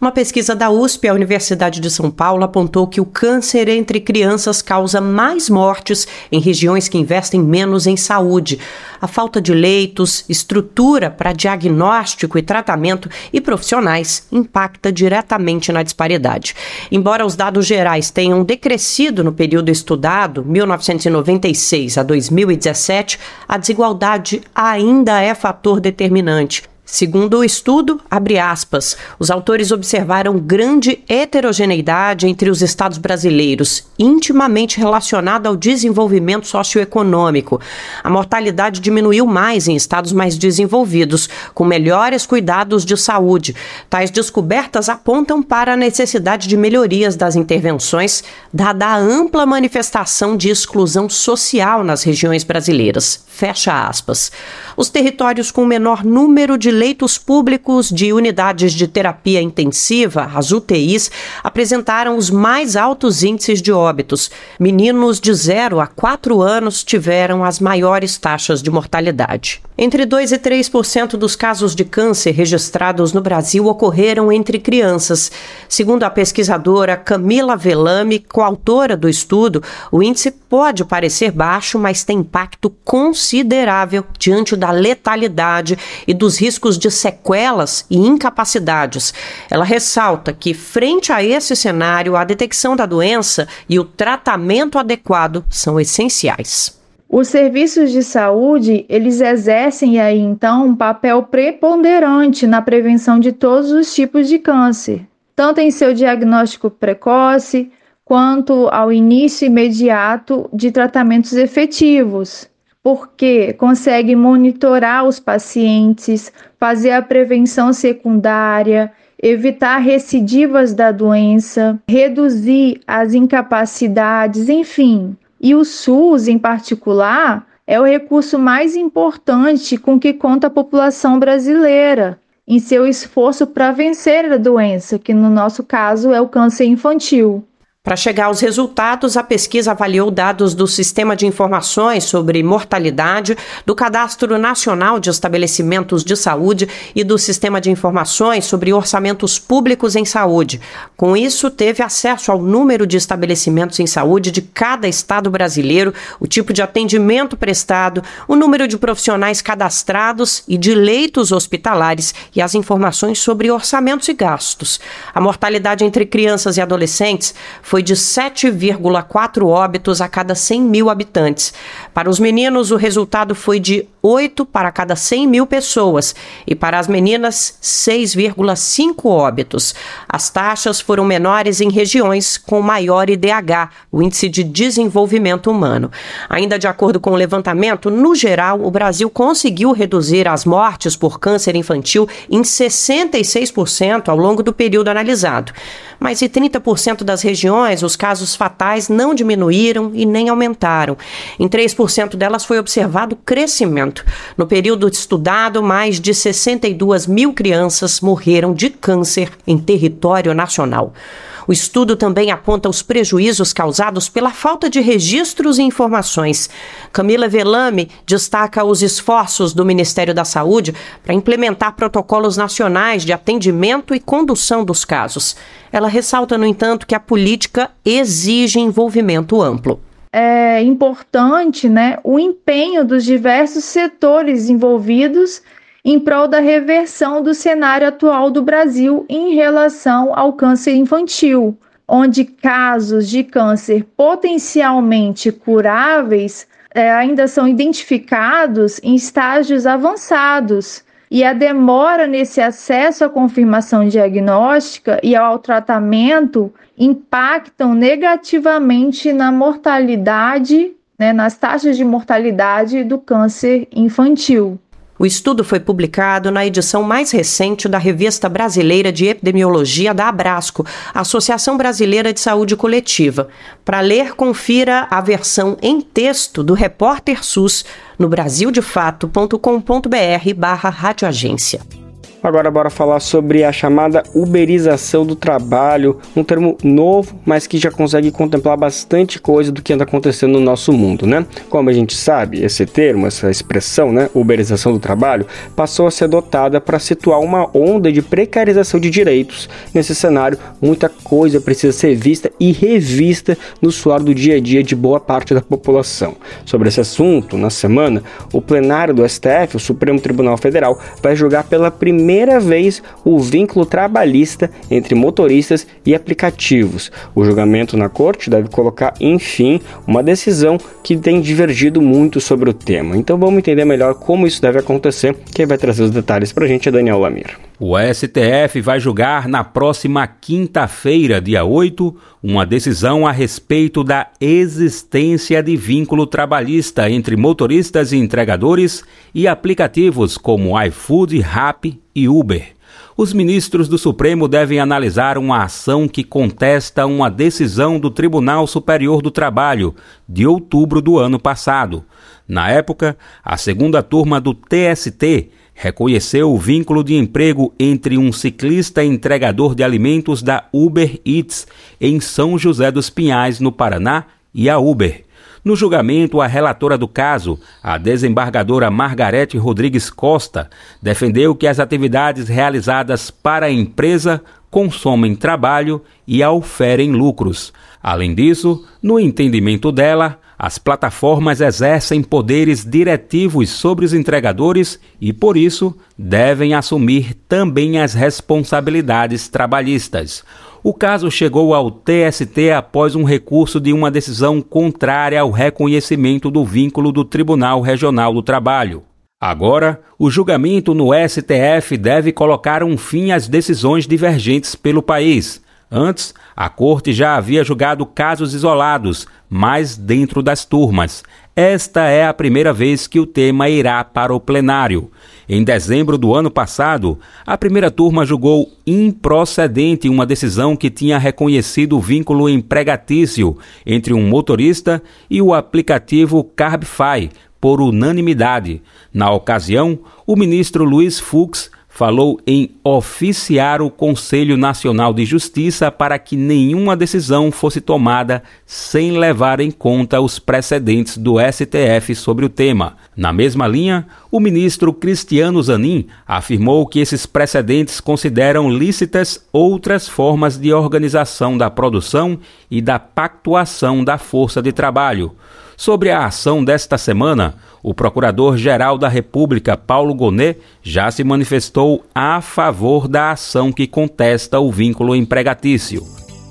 O: Uma pesquisa da USP, a Universidade de São Paulo, apontou que o câncer entre crianças causa mais mortes em regiões que investem menos em saúde. A falta de leitos, estrutura para diagnóstico e tratamento e profissionais impacta diretamente na disparidade. Embora os dados gerais tenham decrescido no período estudado, 1996 a 2017, a desigualdade ainda é fator determinante. Segundo o estudo, aspas, os autores observaram grande heterogeneidade entre os estados brasileiros, intimamente relacionada ao desenvolvimento socioeconômico. A mortalidade diminuiu mais em estados mais desenvolvidos, com melhores cuidados de saúde. Tais descobertas apontam para a necessidade de melhorias das intervenções, dada a ampla manifestação de exclusão social nas regiões brasileiras. Fecha aspas. Os territórios com menor número de leitos públicos de unidades de terapia intensiva, as UTIs, apresentaram os mais altos índices de óbitos. Meninos de 0 a 4 anos tiveram as maiores taxas de mortalidade. Entre 2 e 3% dos casos de câncer registrados no Brasil ocorreram entre crianças. Segundo a pesquisadora Camila Velame, coautora do estudo, o índice pode parecer baixo, mas tem impacto considerável diante da letalidade e dos riscos de sequelas e incapacidades. Ela ressalta que, frente a esse cenário, a detecção da doença e o tratamento adequado são essenciais.
P: Os serviços de saúde, eles exercem aí então um papel preponderante na prevenção de todos os tipos de câncer, tanto em seu diagnóstico precoce, quanto ao início imediato de tratamentos efetivos, porque consegue monitorar os pacientes, fazer a prevenção secundária, evitar recidivas da doença, reduzir as incapacidades, enfim. E o SUS, em particular, é o recurso mais importante com que conta a população brasileira em seu esforço para vencer a doença, que no nosso caso é o câncer infantil.
O: Para chegar aos resultados, a pesquisa avaliou dados do Sistema de Informações sobre Mortalidade, do Cadastro Nacional de Estabelecimentos de Saúde e do Sistema de Informações sobre Orçamentos Públicos em Saúde. Com isso, teve acesso ao número de estabelecimentos em saúde de cada estado brasileiro, o tipo de atendimento prestado, o número de profissionais cadastrados e de leitos hospitalares e as informações sobre orçamentos e gastos. A mortalidade entre crianças e adolescentes foi de 7,4 óbitos a cada 100 mil habitantes. Para os meninos, o resultado foi de 8 para cada 100 mil pessoas e para as meninas, 6,5 óbitos. As taxas foram menores em regiões com maior IDH, o Índice de Desenvolvimento Humano. Ainda de acordo com o levantamento, no geral, o Brasil conseguiu reduzir as mortes por câncer infantil em 66% ao longo do período analisado. Mas em 30% das regiões, os casos fatais não diminuíram e nem aumentaram. Em 3% delas foi observado crescimento. No período estudado, mais de 62 mil crianças morreram de câncer em território nacional. O estudo também aponta os prejuízos causados pela falta de registros e informações. Camila Velame destaca os esforços do Ministério da Saúde para implementar protocolos nacionais de atendimento e condução dos casos. Ela ressalta, no entanto, que a política exige envolvimento amplo
P: é importante né, o empenho dos diversos setores envolvidos em prol da reversão do cenário atual do Brasil em relação ao câncer infantil, onde casos de câncer potencialmente curáveis é, ainda são identificados em estágios avançados. E a demora nesse acesso à confirmação diagnóstica e ao tratamento impactam negativamente na mortalidade, né, nas taxas de mortalidade do câncer infantil.
O: O estudo foi publicado na edição mais recente da Revista Brasileira de Epidemiologia da Abrasco, Associação Brasileira de Saúde Coletiva. Para ler, confira a versão em texto do Repórter SUS no brasildefato.com.br barra radioagência.
A: Agora bora falar sobre a chamada uberização do trabalho, um termo novo, mas que já consegue contemplar bastante coisa do que anda acontecendo no nosso mundo, né? Como a gente sabe, esse termo, essa expressão, né, uberização do trabalho, passou a ser adotada para situar uma onda de precarização de direitos. Nesse cenário, muita coisa precisa ser vista e revista no suor do dia a dia de boa parte da população. Sobre esse assunto, na semana, o plenário do STF, o Supremo Tribunal Federal, vai julgar pela primeira primeira vez o vínculo trabalhista entre motoristas e aplicativos. O julgamento na corte deve colocar, enfim, uma decisão que tem divergido muito sobre o tema. Então vamos entender melhor como isso deve acontecer. Quem vai trazer os detalhes para a gente é Daniel Lamir.
Q: O STF vai julgar na próxima quinta-feira, dia 8, uma decisão a respeito da existência de vínculo trabalhista entre motoristas e entregadores e aplicativos como iFood, Rappi e Uber. Os ministros do Supremo devem analisar uma ação que contesta uma decisão do Tribunal Superior do Trabalho de outubro do ano passado. Na época, a segunda turma do TST reconheceu o vínculo de emprego entre um ciclista entregador de alimentos da Uber Eats em São José dos Pinhais, no Paraná, e a Uber. No julgamento, a relatora do caso, a desembargadora Margarete Rodrigues Costa, defendeu que as atividades realizadas para a empresa consomem trabalho e auferem lucros. Além disso, no entendimento dela, as plataformas exercem poderes diretivos sobre os entregadores e, por isso, devem assumir também as responsabilidades trabalhistas. O caso chegou ao TST após um recurso de uma decisão contrária ao reconhecimento do vínculo do Tribunal Regional do Trabalho. Agora, o julgamento no STF deve colocar um fim às decisões divergentes pelo país. Antes, a corte já havia julgado casos isolados, mas dentro das turmas. Esta é a primeira vez que o tema irá para o plenário. Em dezembro do ano passado, a primeira turma julgou improcedente uma decisão que tinha reconhecido o vínculo empregatício entre um motorista e o aplicativo Carbfy, por unanimidade. Na ocasião, o ministro Luiz Fux falou em oficiar o Conselho Nacional de Justiça para que nenhuma decisão fosse tomada sem levar em conta os precedentes do STF sobre o tema. Na mesma linha, o ministro Cristiano Zanin afirmou que esses precedentes consideram lícitas outras formas de organização da produção e da pactuação da força de trabalho. Sobre a ação desta semana, o Procurador-Geral da República, Paulo Gonet, já se manifestou a favor da ação que contesta o vínculo empregatício.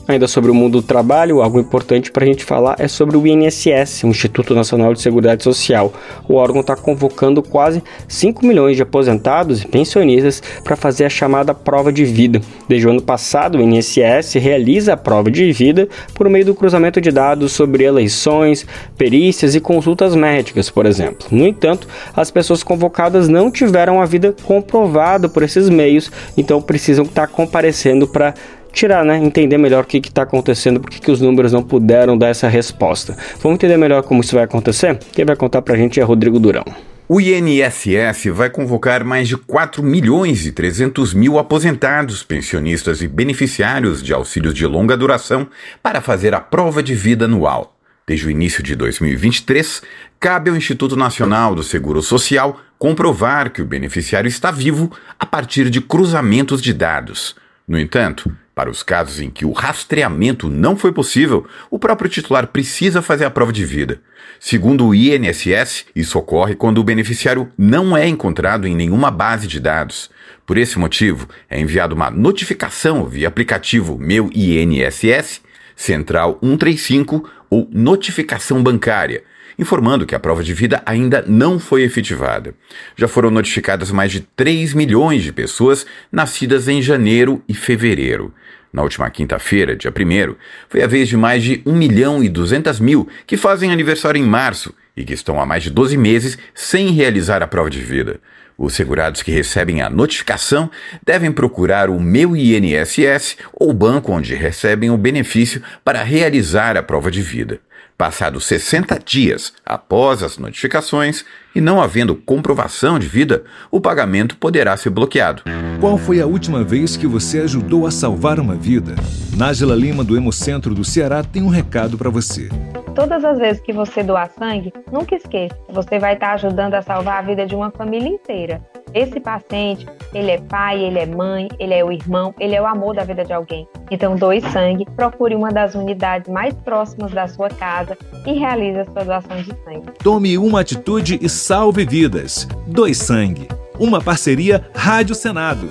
A: Ainda sobre o mundo do trabalho, algo importante para a gente falar é sobre o INSS, o Instituto Nacional de Seguridade Social. O órgão está convocando quase 5 milhões de aposentados e pensionistas para fazer a chamada prova de vida. Desde o ano passado, o INSS realiza a prova de vida por meio do cruzamento de dados sobre eleições, perícias e consultas médicas, por exemplo. No entanto, as pessoas convocadas não tiveram a vida comprovada por esses meios, então precisam estar comparecendo para tirar, né? Entender melhor o que está acontecendo, por que os números não puderam dar essa resposta. Vamos entender melhor como isso vai acontecer? Quem vai contar para a gente é Rodrigo Durão.
R: O INSS vai convocar mais de 4 milhões e 300 mil aposentados, pensionistas e beneficiários de auxílios de longa duração para fazer a prova de vida anual. Desde o início de 2023, cabe ao Instituto Nacional do Seguro Social comprovar que o beneficiário está vivo a partir de cruzamentos de dados. No entanto, para os casos em que o rastreamento não foi possível, o próprio titular precisa fazer a prova de vida. Segundo o INSS, isso ocorre quando o beneficiário não é encontrado em nenhuma base de dados. Por esse motivo, é enviada uma notificação via aplicativo Meu INSS, Central 135 ou notificação bancária, informando que a prova de vida ainda não foi efetivada. Já foram notificadas mais de 3 milhões de pessoas nascidas em janeiro e fevereiro. Na última quinta-feira, dia 1 foi a vez de mais de 1 milhão e 200 mil que fazem aniversário em março e que estão há mais de 12 meses sem realizar a prova de vida. Os segurados que recebem a notificação devem procurar o Meu INSS ou banco onde recebem o benefício para realizar a prova de vida. Passados 60 dias após as notificações e não havendo comprovação de vida, o pagamento poderá ser bloqueado.
S: Qual foi a última vez que você ajudou a salvar uma vida? Nájila Lima, do Hemocentro do Ceará, tem um recado para você.
T: Todas as vezes que você doar sangue, nunca esqueça, você vai estar ajudando a salvar a vida de uma família inteira. Esse paciente, ele é pai, ele é mãe, ele é o irmão, ele é o amor da vida de alguém. Então, doe sangue, procure uma das unidades mais próximas da sua casa e realize a sua doação de sangue.
S: Tome uma atitude e salve vidas. Doe sangue. Uma parceria Rádio Senado.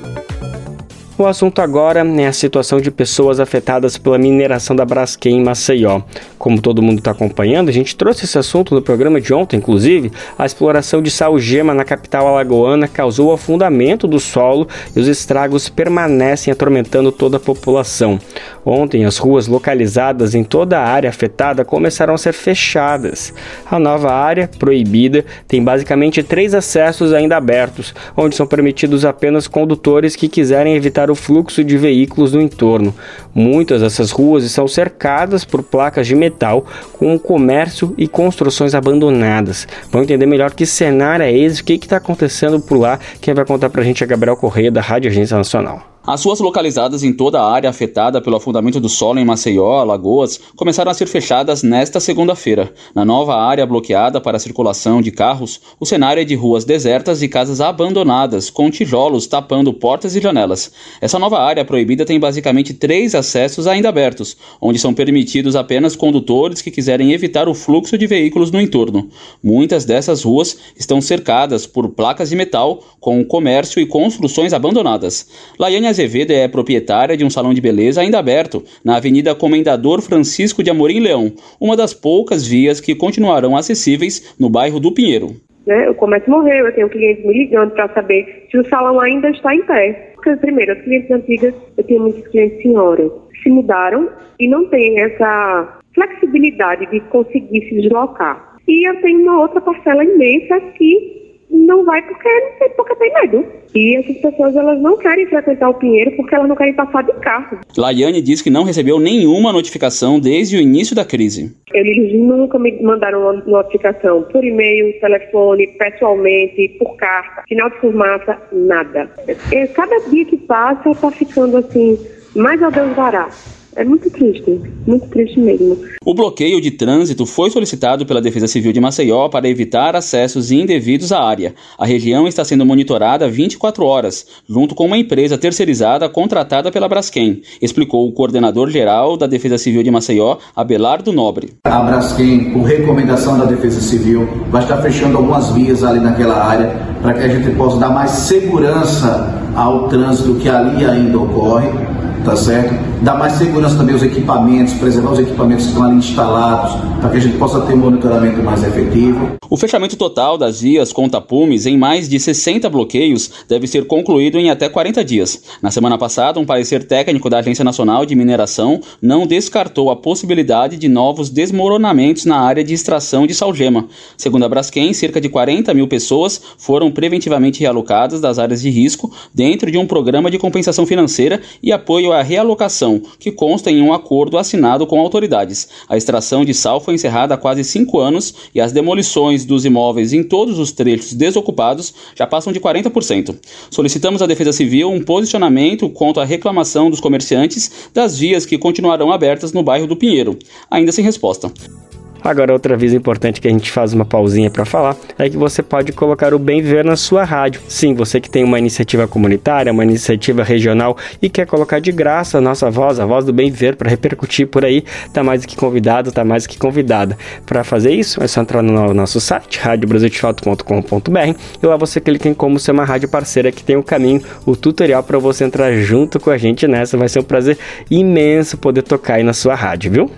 A: O assunto agora é a situação de pessoas afetadas pela mineração da Braskem em Maceió. Como todo mundo está acompanhando, a gente trouxe esse assunto no programa de ontem, inclusive. A exploração de salgema na capital alagoana causou afundamento do solo e os estragos permanecem atormentando toda a população. Ontem, as ruas localizadas em toda a área afetada começaram a ser fechadas. A nova área, proibida, tem basicamente três acessos ainda abertos, onde são permitidos apenas condutores que quiserem evitar o fluxo de veículos no entorno. Muitas dessas ruas estão cercadas por placas de metal com comércio e construções abandonadas. Vamos entender melhor que cenário é esse, o que está acontecendo por lá. Quem vai contar para a gente é Gabriel Correia, da Rádio Agência Nacional.
U: As ruas localizadas em toda a área afetada pelo afundamento do solo em Maceió, Alagoas, começaram a ser fechadas nesta segunda-feira. Na nova área bloqueada para a circulação de carros, o cenário é de ruas desertas e casas abandonadas, com tijolos tapando portas e janelas. Essa nova área proibida tem basicamente três acessos ainda abertos, onde são permitidos apenas condutores que quiserem evitar o fluxo de veículos no entorno. Muitas dessas ruas estão cercadas por placas de metal, com comércio e construções abandonadas. Laiane Azevedo é proprietária de um salão de beleza ainda aberto na Avenida Comendador Francisco de Amorim Leão, uma das poucas vias que continuarão acessíveis no bairro do Pinheiro.
V: Né, o comércio morreu, eu tenho clientes me ligando para saber se o salão ainda está em pé.
W: Porque, primeiro, as clientes antigas, eu tenho muitos clientes senhoras, se mudaram e não têm essa flexibilidade de conseguir se deslocar. E eu tenho uma outra parcela imensa que não vai porque, porque tem medo. E essas pessoas elas não querem frequentar o Pinheiro porque elas não querem passar de carro.
U: Laiane diz que não recebeu nenhuma notificação desde o início da crise.
W: Eles nunca me mandaram notificação por e-mail, telefone, pessoalmente, por carta, final de fumaça, nada. Cada dia que passa está ficando assim, mais a Deus dará. É muito triste, muito triste mesmo.
U: O bloqueio de trânsito foi solicitado pela Defesa Civil de Maceió para evitar acessos indevidos à área. A região está sendo monitorada 24 horas, junto com uma empresa terceirizada contratada pela Braskem, explicou o coordenador geral da Defesa Civil de Maceió, Abelardo Nobre.
V: A Braskem, por recomendação da Defesa Civil, vai estar fechando algumas vias ali naquela área para que a gente possa dar mais segurança ao trânsito que ali ainda ocorre tá certo? Dar mais segurança também aos equipamentos, preservar os equipamentos que estão ali instalados, para que a gente possa ter um monitoramento mais efetivo.
U: O fechamento total das vias com tapumes em mais de 60 bloqueios deve ser concluído em até 40 dias. Na semana passada, um parecer técnico da Agência Nacional de Mineração não descartou a possibilidade de novos desmoronamentos na área de extração de salgema. Segundo a Braskem, cerca de 40 mil pessoas foram preventivamente realocadas das áreas de risco dentro de um programa de compensação financeira e apoio à realocação, que consta em um acordo assinado com autoridades. A extração de sal foi encerrada há quase cinco anos e as demolições dos imóveis em todos os trechos desocupados já passam de 40%. Solicitamos à Defesa Civil um posicionamento quanto à reclamação dos comerciantes das vias que continuarão abertas no bairro do Pinheiro, ainda sem resposta.
A: Agora, outra vez importante que a gente faz uma pausinha para falar é que você pode colocar o Bem Viver na sua rádio. Sim, você que tem uma iniciativa comunitária, uma iniciativa regional e quer colocar de graça a nossa voz, a voz do Bem Viver, para repercutir por aí, tá mais do que convidado, tá mais do que convidada. Para fazer isso, é só entrar no nosso site, radiobrasildefato.com.br e lá você clica em como ser uma rádio parceira que tem o um caminho, o tutorial para você entrar junto com a gente nessa. Vai ser um prazer imenso poder tocar aí na sua rádio, viu?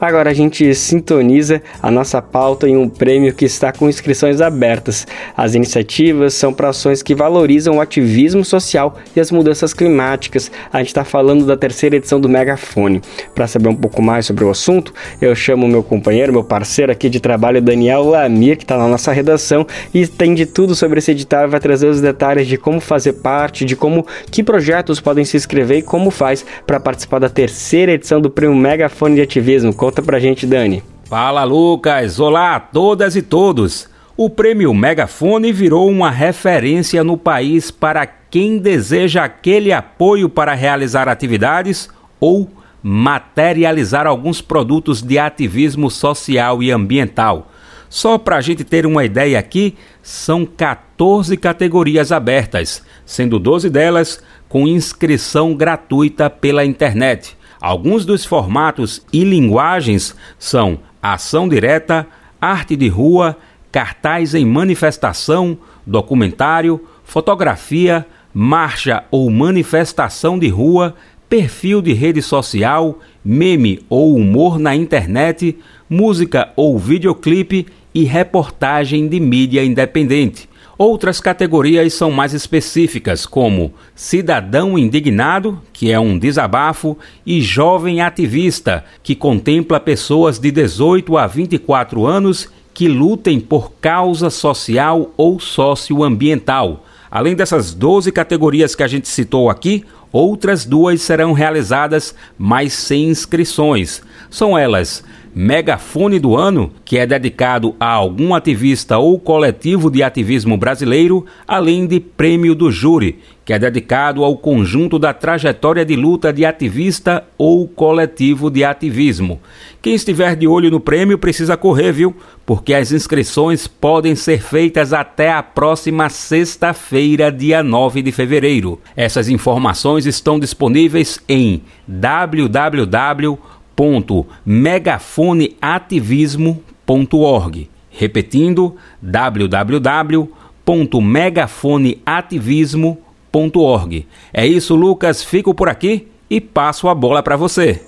A: Agora a gente sintoniza a nossa pauta em um prêmio que está com inscrições abertas. As iniciativas são para ações que valorizam o ativismo social e as mudanças climáticas. A gente está falando da terceira edição do Megafone. Para saber um pouco mais sobre o assunto, eu chamo meu companheiro, meu parceiro aqui de trabalho, Daniel Lamir, que está na nossa redação e tem de tudo sobre esse edital e vai trazer os detalhes de como fazer parte, de como que projetos podem se inscrever e como faz para participar da terceira edição do prêmio Megafone de Ativismo. Conta pra gente, Dani.
Q: Fala, Lucas! Olá a todas e todos! O prêmio Megafone virou uma referência no país para quem deseja aquele apoio para realizar atividades ou materializar alguns produtos de ativismo social e ambiental. Só para a gente ter uma ideia aqui, são 14 categorias abertas, sendo 12 delas com inscrição gratuita pela internet. Alguns dos formatos e linguagens são ação direta, arte de rua, cartaz em manifestação, documentário, fotografia, marcha ou manifestação de rua, perfil de rede social, meme ou humor na internet, música ou videoclipe e reportagem de mídia independente. Outras categorias são mais específicas, como cidadão indignado, que é um desabafo, e jovem ativista, que contempla pessoas de 18 a 24 anos que lutem por causa social ou socioambiental. Além dessas 12 categorias que a gente citou aqui, outras duas serão realizadas, mas sem inscrições. São elas Megafone do Ano, que é dedicado a algum ativista ou coletivo de ativismo brasileiro, além de Prêmio do Júri, que é dedicado ao conjunto da trajetória de luta de ativista ou coletivo de ativismo. Quem estiver de olho no prêmio precisa correr, viu? Porque as inscrições podem ser feitas até a próxima sexta-feira, dia 9 de fevereiro. Essas informações estão disponíveis em www www.megafoneativismo.org. Repetindo, www.megafoneativismo.org. É isso, Lucas. Fico por aqui e passo a bola para você.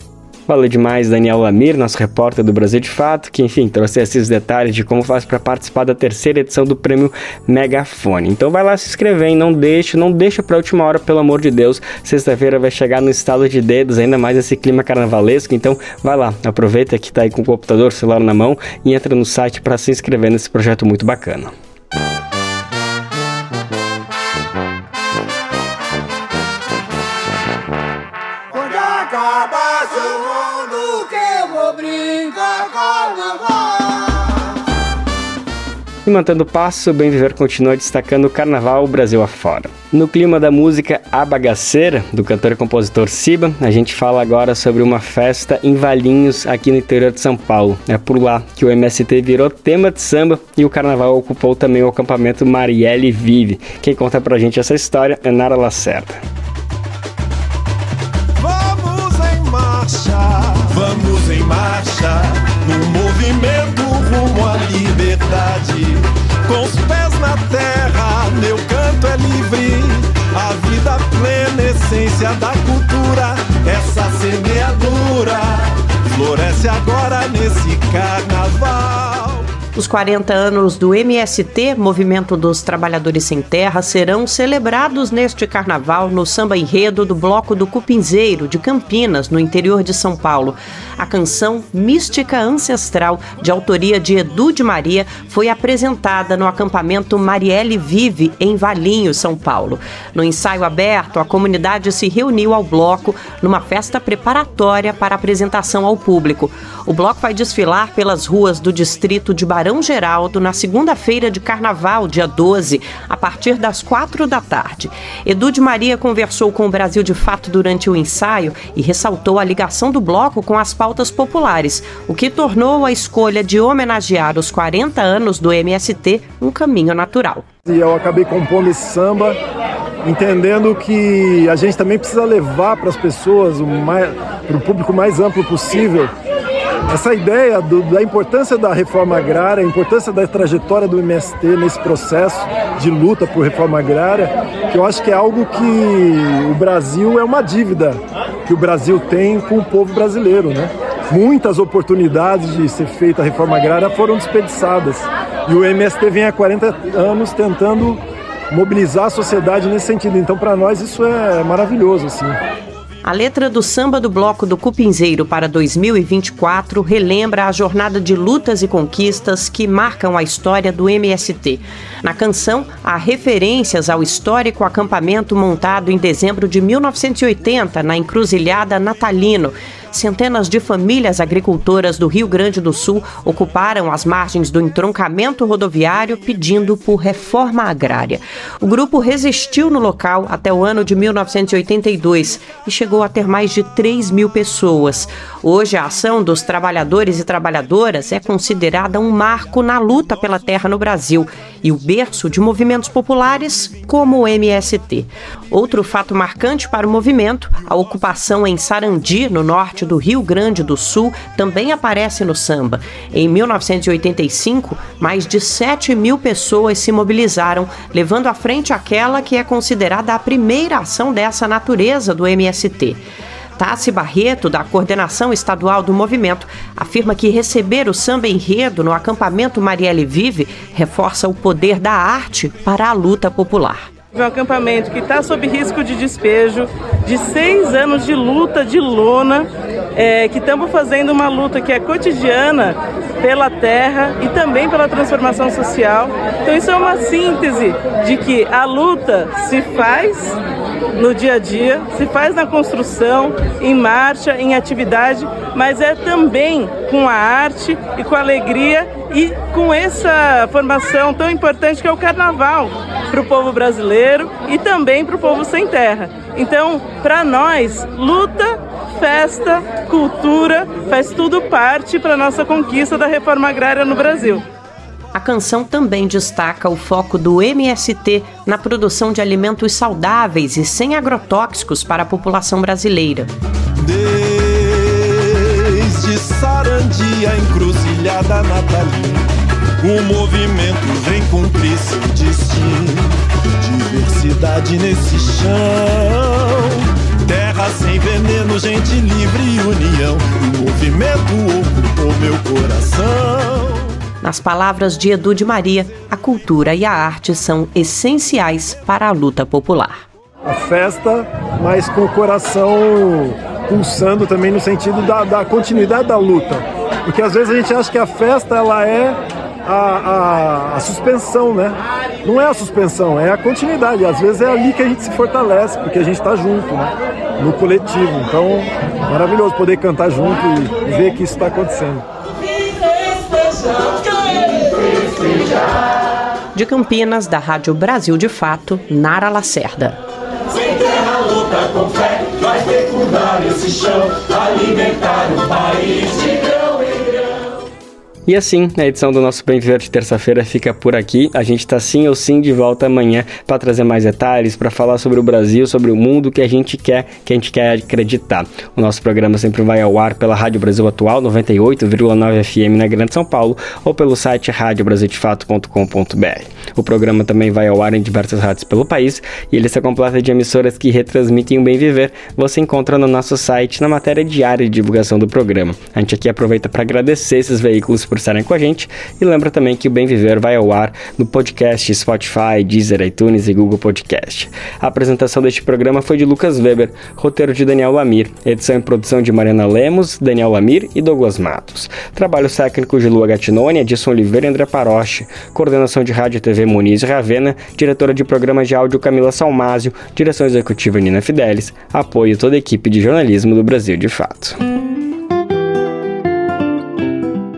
A: Valeu demais, Daniel Lamir, nosso repórter do Brasil de Fato, que, enfim, trouxe esses detalhes de como faz para participar da terceira edição do prêmio Megafone. Então vai lá se inscrever, hein? não deixe, não deixa para última hora, pelo amor de Deus. Sexta-feira vai chegar no estado de dedos, ainda mais esse clima carnavalesco. Então vai lá, aproveita que tá aí com o computador, celular na mão e entra no site para se inscrever nesse projeto muito bacana. E mantendo passo, o Bem Viver continua destacando o Carnaval Brasil afora. No clima da música A Bagaceira, do cantor e compositor Siba, a gente fala agora sobre uma festa em Valinhos, aqui no interior de São Paulo. É por lá que o MST virou tema de samba e o carnaval ocupou também o acampamento Marielle Vive. Quem conta pra gente essa história é Nara Lacerda.
X: Vamos em marcha, vamos em marcha, no movimento rumo à liberdade. Com os pés na terra, meu canto é livre. A vida plena, essência da cultura. Essa semeadura floresce agora nesse carnaval.
O: Os 40 anos do MST, Movimento dos Trabalhadores Sem Terra, serão celebrados neste carnaval no samba enredo do Bloco do Cupinzeiro, de Campinas, no interior de São Paulo. A canção Mística Ancestral, de autoria de Edu de Maria, foi apresentada no acampamento Marielle Vive, em Valinho, São Paulo. No ensaio aberto, a comunidade se reuniu ao bloco numa festa preparatória para apresentação ao público. O bloco vai desfilar pelas ruas do distrito de Barão Geraldo na segunda-feira de carnaval, dia 12, a partir das quatro da tarde. Edu de Maria conversou com o Brasil de Fato durante o ensaio e ressaltou a ligação do bloco com as pautas populares, o que tornou a escolha de homenagear os 40 anos do MST um caminho natural.
Y: E eu acabei compondo esse samba entendendo que a gente também precisa levar para as pessoas, para o público mais amplo possível, essa ideia do, da importância da reforma agrária, a importância da trajetória do MST nesse processo de luta por reforma agrária, que eu acho que é algo que o Brasil é uma dívida que o Brasil tem com o povo brasileiro, né? Muitas oportunidades de ser feita a reforma agrária foram desperdiçadas. E o MST vem há 40 anos tentando mobilizar a sociedade nesse sentido. Então, para nós, isso é maravilhoso. Assim.
O: A letra do samba do Bloco do Cupinzeiro para 2024 relembra a jornada de lutas e conquistas que marcam a história do MST. Na canção, há referências ao histórico acampamento montado em dezembro de 1980 na encruzilhada Natalino centenas de famílias agricultoras do Rio Grande do Sul ocuparam as margens do entroncamento rodoviário pedindo por reforma agrária. O grupo resistiu no local até o ano de 1982 e chegou a ter mais de 3 mil pessoas. Hoje, a ação dos trabalhadores e trabalhadoras é considerada um marco na luta pela terra no Brasil e o berço de movimentos populares como o MST. Outro fato marcante para o movimento, a ocupação em Sarandi, no norte do Rio Grande do Sul, também aparece no samba. Em 1985, mais de 7 mil pessoas se mobilizaram, levando à frente aquela que é considerada a primeira ação dessa natureza do MST. Tassi Barreto, da coordenação estadual do movimento, afirma que receber o samba enredo no acampamento Marielle Vive reforça o poder da arte para a luta popular.
Z: É um acampamento que está sob risco de despejo, de seis anos de luta de lona, é, que estamos fazendo uma luta que é cotidiana pela terra e também pela transformação social. Então isso é uma síntese de que a luta se faz no dia a dia, se faz na construção, em marcha, em atividade, mas é também com a arte e com a alegria e com essa formação tão importante que é o carnaval para o povo brasileiro e também para o povo sem terra. Então, para nós, luta, festa, cultura, faz tudo parte para nossa conquista da reforma agrária no Brasil.
O: A canção também destaca o foco do MST na produção de alimentos saudáveis e sem agrotóxicos para a população brasileira.
X: Desde Sarandi a encruzilhada natalina, o movimento vem cumprir seu destino. Diversidade nesse chão, terra terra sem veneno, gente livre e união. O movimento ocupou meu coração.
O: Nas palavras de Edu de Maria, a cultura e a arte são essenciais para a luta popular.
Y: A festa, mas com o coração pulsando também no sentido da, da continuidade da luta. Porque às vezes a gente acha que a festa ela é a, a, a, suspensão, né? Não é a suspensão, é a continuidade. Às vezes é ali que a gente se fortalece, porque a gente está junto, né? No coletivo. Então, maravilhoso poder cantar junto e ver que isso está acontecendo.
O: De Campinas, da Rádio Brasil de Fato, Nara Lacerda.
X: Sem terra, luta com fé, vai fecundar esse chão, alimentar o país de
A: e assim, a edição do nosso Bem Viver de terça-feira fica por aqui. A gente está sim ou sim de volta amanhã para trazer mais detalhes, para falar sobre o Brasil, sobre o mundo que a gente quer, que a gente quer acreditar. O nosso programa sempre vai ao ar pela Rádio Brasil Atual 98,9 FM na Grande São Paulo ou pelo site radiobrasildefato.com.br. O programa também vai ao ar em diversas rádios pelo país e ele se completa de emissoras que retransmitem o Bem Viver. Você encontra no nosso site na matéria diária de divulgação do programa. A gente aqui aproveita para agradecer esses veículos por estarem com a gente e lembra também que o Bem Viver vai ao ar no podcast Spotify, Deezer, iTunes e Google Podcast. A apresentação deste programa foi de Lucas Weber, roteiro de Daniel Lamir, edição e produção de Mariana Lemos, Daniel Lamir e Douglas Matos. Trabalhos técnicos de Lua Gatinoni, Edson Oliveira e André Paroche. Coordenação de Rádio e TV Muniz Ravena, diretora de programas de áudio Camila Salmásio, direção executiva Nina Fidelis, apoio toda a equipe de jornalismo do Brasil de Fato.